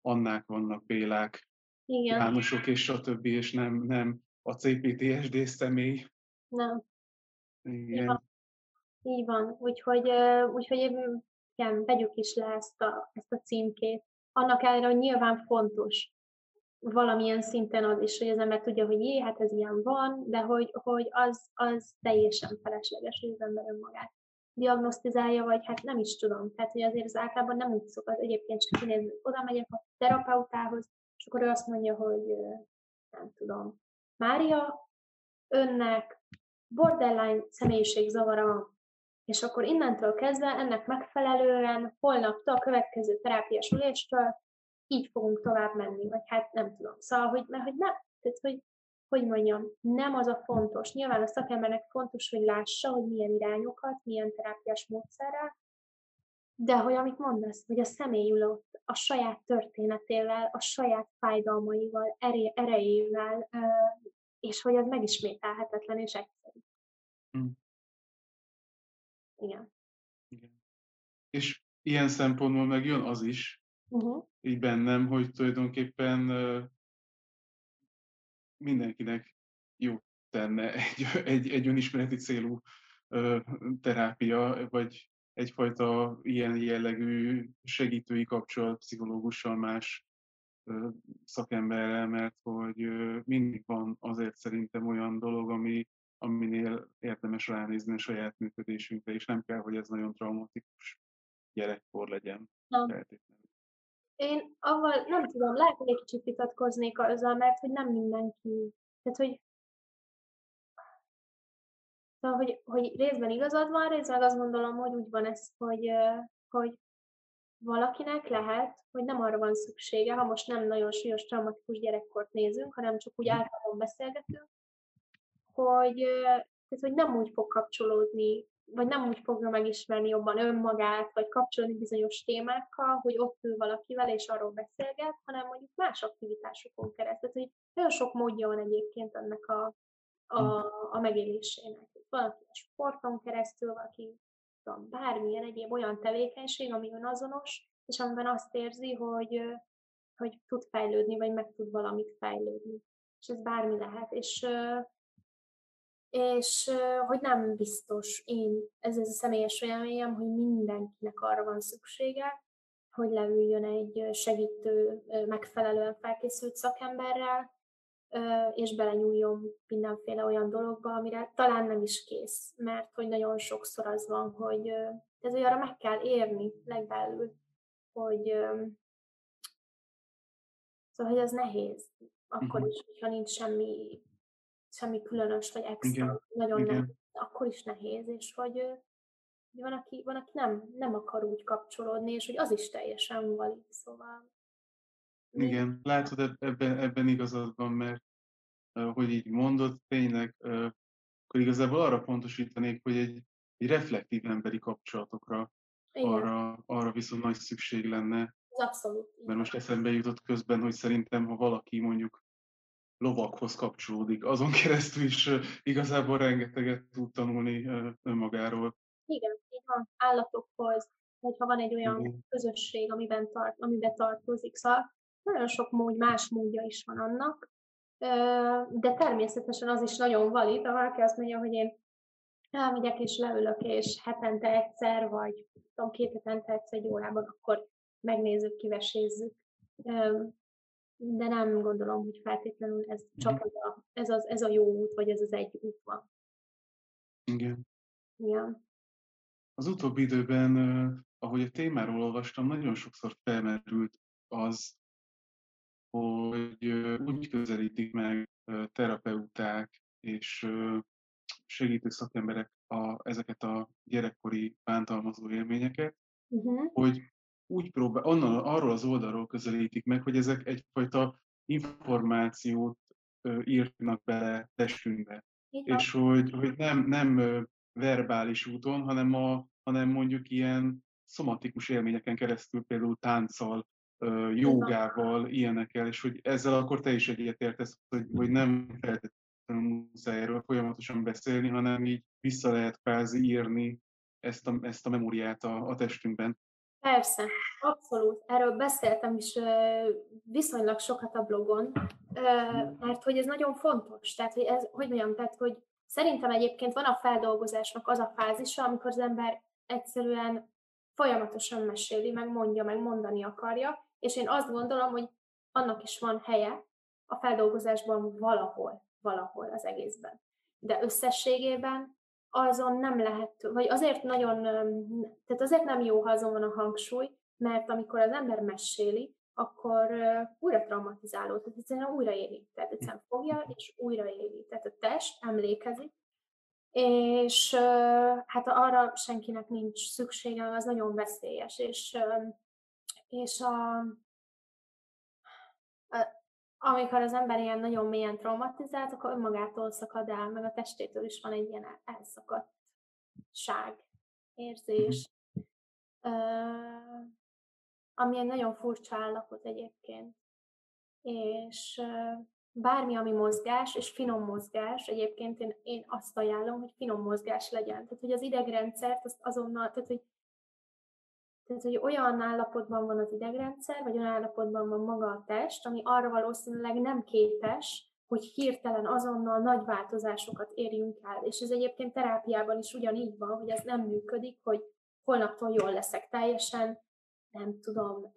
Annák vannak, Bélák, Igen. Jánosok és stb. és nem, nem a CPTSD személy. Nem. Igen. Így van. Úgyhogy, úgyhogy igen, vegyük is le ezt a, ezt a címkét. Annak ellenére, hogy nyilván fontos valamilyen szinten az is, hogy az ember tudja, hogy jé, hát ez ilyen van, de hogy, hogy az, az teljesen felesleges, hogy az ember önmagát diagnosztizálja, vagy hát nem is tudom. Tehát, hogy azért az általában nem úgy szokott egyébként csak kinézni, oda megyek a terapeutához, és akkor ő azt mondja, hogy nem tudom, Mária, önnek borderline személyiségzavara van. És akkor innentől kezdve ennek megfelelően holnaptól a következő terápiás üléstől így fogunk tovább menni, vagy hát nem tudom. Szóval, hogy, mert hogy nem, tehát, hogy, hogy mondjam, nem az a fontos. Nyilván a szakembernek fontos, hogy lássa, hogy milyen irányokat, milyen terápiás módszerrel, de hogy amit mondasz, hogy a személy ott a saját történetével, a saját fájdalmaival, erejével, és hogy az megismételhetetlen és egyszerű. Mm. Igen. Igen. És ilyen szempontból meg jön az is, uh-huh. így bennem, hogy tulajdonképpen mindenkinek jó tenne egy, egy, egy önismereti célú terápia, vagy egyfajta ilyen jellegű segítői kapcsolat pszichológussal más szakemberrel, mert hogy mindig van azért szerintem olyan dolog, ami, aminél érdemes ránézni a saját működésünkre, és nem kell, hogy ez nagyon traumatikus gyerekkor legyen. Én avval nem tudom, lehet, hogy egy kicsit vitatkoznék azzal, mert hogy nem mindenki, tehát hogy Szóval, hogy, hogy részben igazad van, részben azt gondolom, hogy úgy van ez, hogy, hogy valakinek lehet, hogy nem arra van szüksége, ha most nem nagyon súlyos traumatikus gyerekkort nézünk, hanem csak úgy általában beszélgetünk, hogy, tehát, hogy nem úgy fog kapcsolódni, vagy nem úgy fogja megismerni jobban önmagát, vagy kapcsolódni bizonyos témákkal, hogy ott ül valakivel, és arról beszélget, hanem mondjuk más aktivitásokon keresztül. Tehát, hogy nagyon sok módja van egyébként ennek a, a, a megélésének. Valaki a sporton keresztül, valaki tudom, bármilyen egyéb olyan tevékenység, ami önazonos, és amiben azt érzi, hogy, hogy tud fejlődni, vagy meg tud valamit fejlődni. És ez bármi lehet. És, és hogy nem biztos én, ez, ez a személyes élményem, hogy mindenkinek arra van szüksége, hogy leüljön egy segítő, megfelelően felkészült szakemberrel, és belenyúljon mindenféle olyan dologba, amire talán nem is kész, mert hogy nagyon sokszor az van, hogy ez olyanra meg kell érni legbelül, hogy szóval, hogy ez nehéz, akkor uh-huh. is, hogyha nincs semmi, semmi különös vagy extra, Igen. nagyon Igen. nem, akkor is nehéz, és hogy van, aki, van, aki nem, nem akar úgy kapcsolódni, és hogy az is teljesen valid, szóval igen, látod, ebben, ebben igazad van, mert hogy így mondod, tényleg, akkor igazából arra pontosítanék, hogy egy, egy reflektív emberi kapcsolatokra, arra, arra viszont nagy szükség lenne. abszolút. Mert most eszembe jutott közben, hogy szerintem, ha valaki mondjuk lovakhoz kapcsolódik, azon keresztül is igazából rengeteget tud tanulni önmagáról. Igen, így van, állatokhoz, hogyha van egy olyan Igen. közösség, amiben, tart, amiben tartozik. Szóval nagyon sok mód, más módja is van annak, de természetesen az is nagyon valid, ha valaki azt mondja, hogy én elmegyek és leülök, és hetente egyszer, vagy tudom, két hetente egyszer egy órában, akkor megnézzük, kivesézzük. De nem gondolom, hogy feltétlenül ez csak mhm. ez a, ez, az, ez a jó út, vagy ez az egy út van. Igen. Igen. Az utóbbi időben ahogy a témáról olvastam, nagyon sokszor felmerült az, hogy úgy közelítik meg terapeuták és segítő szakemberek a, ezeket a gyerekkori bántalmazó élményeket, uh-huh. hogy úgy próbál, onnan, arról az oldalról közelítik meg, hogy ezek egyfajta információt írnak bele testünkbe. Igen. És hogy, hogy nem, nem verbális úton, hanem, a, hanem mondjuk ilyen szomatikus élményeken keresztül, például tánccal, jogával, ilyenekkel, és hogy ezzel akkor te is egyetértesz, hogy, hogy nem feltétlenül muszáj erről folyamatosan beszélni, hanem így vissza lehet kvázi írni ezt a, ezt a memóriát a, a testünkben. Persze, abszolút. Erről beszéltem is viszonylag sokat a blogon, mert hogy ez nagyon fontos. Tehát, hogy ez, hogy mondjam, tehát, hogy szerintem egyébként van a feldolgozásnak az a fázisa, amikor az ember egyszerűen folyamatosan meséli, meg mondja, meg mondani akarja, és én azt gondolom, hogy annak is van helye a feldolgozásban valahol, valahol az egészben. De összességében azon nem lehet, vagy azért nagyon, tehát azért nem jó, ha azon van a hangsúly, mert amikor az ember meséli, akkor újra traumatizálód, tehát egyszerűen újraéli. Tehát egyszerűen fogja és újraéli. Tehát a test emlékezik, és hát arra senkinek nincs szüksége, az nagyon veszélyes, és, és a, a, amikor az ember ilyen nagyon mélyen traumatizált, akkor önmagától szakad el, meg a testétől is van egy ilyen elszakadtság, érzés, uh, ami egy nagyon furcsa állapot egyébként. És bármi, ami mozgás, és finom mozgás, egyébként én, én azt ajánlom, hogy finom mozgás legyen. Tehát, hogy az idegrendszert azt azonnal, tehát, hogy, tehát, hogy olyan állapotban van az idegrendszer, vagy olyan állapotban van maga a test, ami arra valószínűleg nem képes, hogy hirtelen azonnal nagy változásokat érjünk el. És ez egyébként terápiában is ugyanígy van, hogy ez nem működik, hogy holnaptól jól leszek teljesen, nem tudom,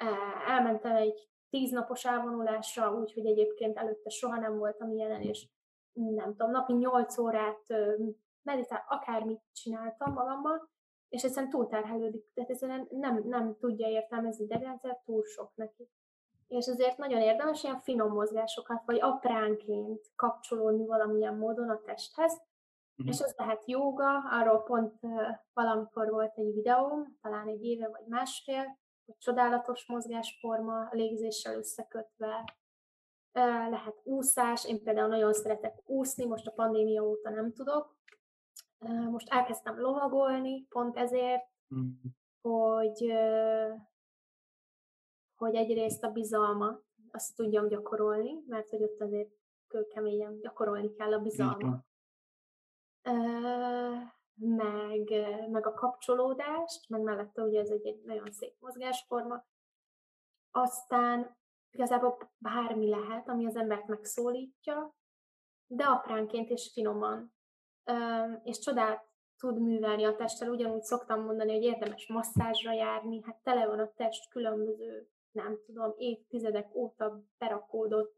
elmentem egy tíznapos elvonulásra, úgyhogy egyébként előtte soha nem voltam ilyenen, és nem tudom, napi nyolc órát meditál, akármit csináltam magammal, és egyszerűen túlterhelődik, tehát egyszerűen nem, nem tudja értelmezni idegrendszer, túl sok neki. És ezért nagyon érdemes ilyen finom mozgásokat, vagy apránként kapcsolódni valamilyen módon a testhez, uh-huh. és ez lehet jóga, arról pont uh, valamikor volt egy videóm, talán egy éve vagy másfél, hogy csodálatos mozgásforma, a légzéssel összekötve, lehet úszás, én például nagyon szeretek úszni, most a pandémia óta nem tudok. Most elkezdtem lovagolni, pont ezért, mm. hogy, hogy egyrészt a bizalmat azt tudjam gyakorolni, mert hogy ott azért kőkeményen gyakorolni kell a bizalmat meg, meg a kapcsolódást, meg mellette ugye ez egy, egy nagyon szép mozgásforma. Aztán igazából bármi lehet, ami az embert megszólítja, de apránként és finoman. És csodát tud művelni a testtel. Ugyanúgy szoktam mondani, hogy érdemes masszázsra járni, hát tele van a test különböző, nem tudom, évtizedek óta berakódott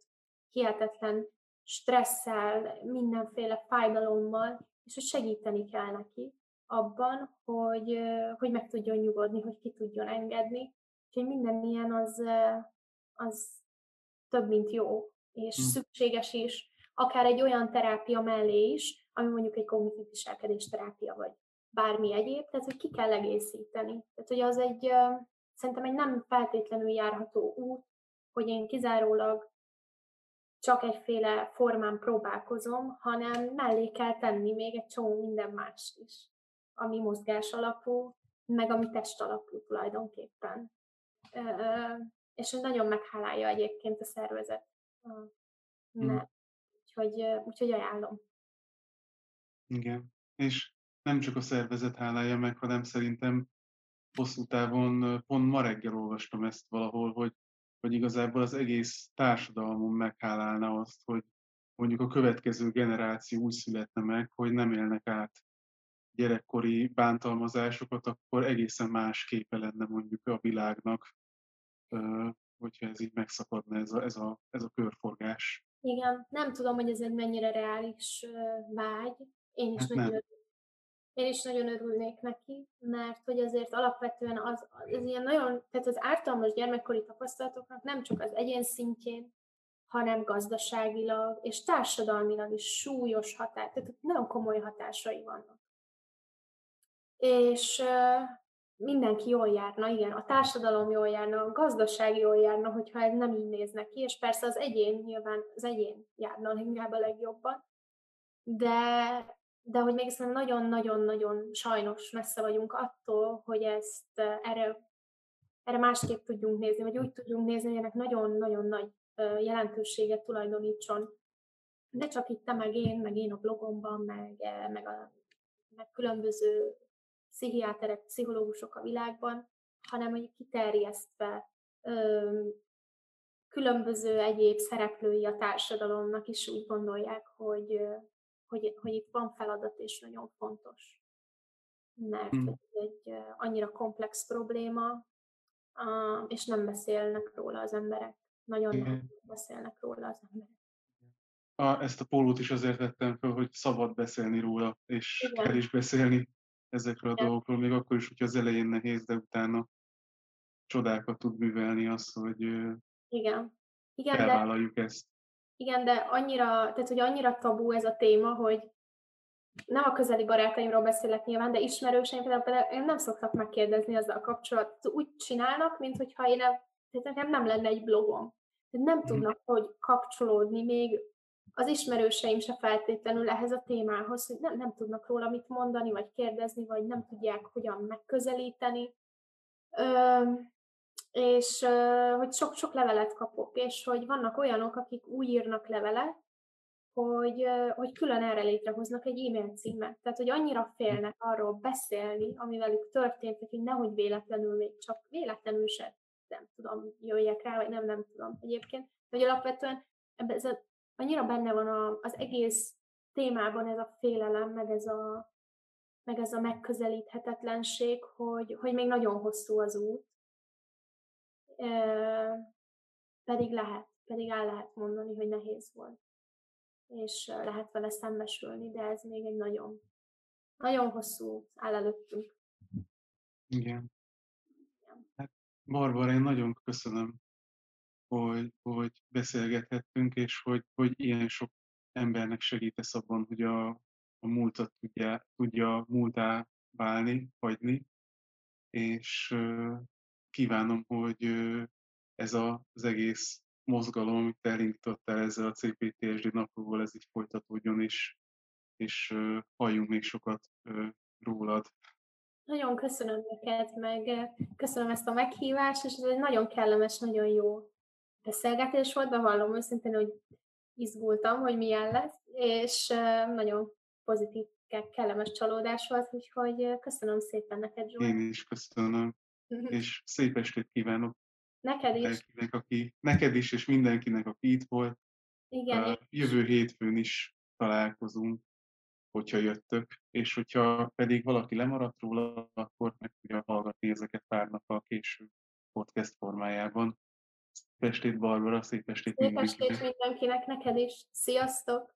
hihetetlen stresszel, mindenféle fájdalommal, és hogy segíteni kell neki abban, hogy, hogy meg tudjon nyugodni, hogy ki tudjon engedni. Úgyhogy minden ilyen az, az több, mint jó, és hmm. szükséges is, akár egy olyan terápia mellé is, ami mondjuk egy kognitív viselkedés terápia, vagy bármi egyéb, tehát hogy ki kell egészíteni. Tehát, hogy az egy, szerintem egy nem feltétlenül járható út, hogy én kizárólag csak egyféle formán próbálkozom, hanem mellé kell tenni még egy csomó minden mást is, ami mozgás alapú, meg ami test alapú tulajdonképpen. És nagyon meghálálja egyébként a szervezet. Hmm. Úgyhogy, úgyhogy ajánlom. Igen. És nem csak a szervezet hálálja meg, hanem szerintem hosszú távon, pont ma reggel olvastam ezt valahol, hogy hogy igazából az egész társadalmon meghálálna azt, hogy mondjuk a következő generáció úgy születne meg, hogy nem élnek át gyerekkori bántalmazásokat, akkor egészen más képe lenne mondjuk a világnak, hogyha ez így megszakadna ez a, ez a, ez a körforgás. Igen, nem tudom, hogy ez egy mennyire reális vágy. Én is hát nagyon Én is nagyon örülnék neki, mert hogy azért alapvetően az, az ilyen nagyon, tehát az ártalmas gyermekkori tapasztalatoknak nem csak az egyén szintjén, hanem gazdaságilag és társadalmilag is súlyos hatás, tehát nagyon komoly hatásai vannak. És mindenki jól járna, igen, a társadalom jól járna, a gazdaság jól járna, hogyha ez nem így néznek ki, és persze az egyén, nyilván az egyén járna inkább a legjobban, de, de hogy még nagyon-nagyon-nagyon sajnos messze vagyunk attól, hogy ezt erre, erre másképp tudjunk nézni, vagy úgy tudjunk nézni, hogy ennek nagyon-nagyon nagy jelentőséget tulajdonítson. De csak itt te, meg én, meg én a blogomban, meg, meg, a, meg különböző pszichiáterek, pszichológusok a világban, hanem hogy kiterjesztve különböző egyéb szereplői a társadalomnak is úgy gondolják, hogy, hogy, hogy itt van feladat, és nagyon fontos. Mert hmm. ez egy annyira komplex probléma, és nem beszélnek róla az emberek. Nagyon nem beszélnek róla az emberek. A, ezt a pólót is azért vettem fel, hogy szabad beszélni róla, és Igen. kell is beszélni ezekről a dolgokról, még akkor is, hogyha az elején nehéz, de utána csodákat tud művelni az, hogy igen. Igen, elvállaljuk de, ezt. Igen, de annyira, tehát hogy annyira tabu ez a téma, hogy nem a közeli barátaimról beszélek nyilván, de ismerőseim például, például nem szoktak megkérdezni azzal kapcsolat. Úgy csinálnak, mint hogyha én, tehát nekem nem lenne egy blogom. Tehát nem mhm. tudnak, hogy kapcsolódni még az ismerőseim se feltétlenül ehhez a témához, hogy nem, nem tudnak róla mit mondani, vagy kérdezni, vagy nem tudják hogyan megközelíteni. Ö, és hogy sok-sok levelet kapok, és hogy vannak olyanok, akik úgy írnak levelet, hogy, hogy külön erre létrehoznak egy e-mail címet. Tehát, hogy annyira félnek arról beszélni, ami velük történt, hogy nehogy véletlenül még csak véletlenül se, nem tudom, jöjjek rá, vagy nem, nem tudom egyébként, hogy alapvetően ebbe ez a annyira benne van a, az egész témában ez a félelem, meg ez a, meg ez a megközelíthetetlenség, hogy, hogy még nagyon hosszú az út. Pedig lehet, pedig el lehet mondani, hogy nehéz volt. És lehet vele szembesülni, de ez még egy nagyon, nagyon hosszú áll előttünk. Igen. Hát, Barbara, én nagyon köszönöm hogy, hogy beszélgethettünk, és hogy, hogy ilyen sok embernek segítesz abban, hogy a, a múltat tudja, tudja múltá válni, hagyni, és kívánom, hogy ez az egész mozgalom, amit elindítottál ezzel a CPTSD napról, ez így folytatódjon, és, és halljunk még sokat rólad. Nagyon köszönöm neked, meg köszönöm ezt a meghívást, és ez egy nagyon kellemes, nagyon jó beszélgetés volt, bevallom őszintén, hogy izgultam, hogy milyen lesz, és nagyon pozitív, kellemes csalódás volt, úgyhogy köszönöm szépen neked, Zsolt. Én is köszönöm, és szép estét kívánok. Neked is. Mindenkinek, aki, neked is, és mindenkinek, aki itt volt. Igen. Uh, jövő hétfőn is találkozunk, hogyha jöttök, és hogyha pedig valaki lemaradt róla, akkor meg tudja hallgatni ezeket pár nappal később podcast formájában. Szép estét, Barbara, szép estét szép mindenkinek. Szép estét mindenkinek, neked is. Sziasztok!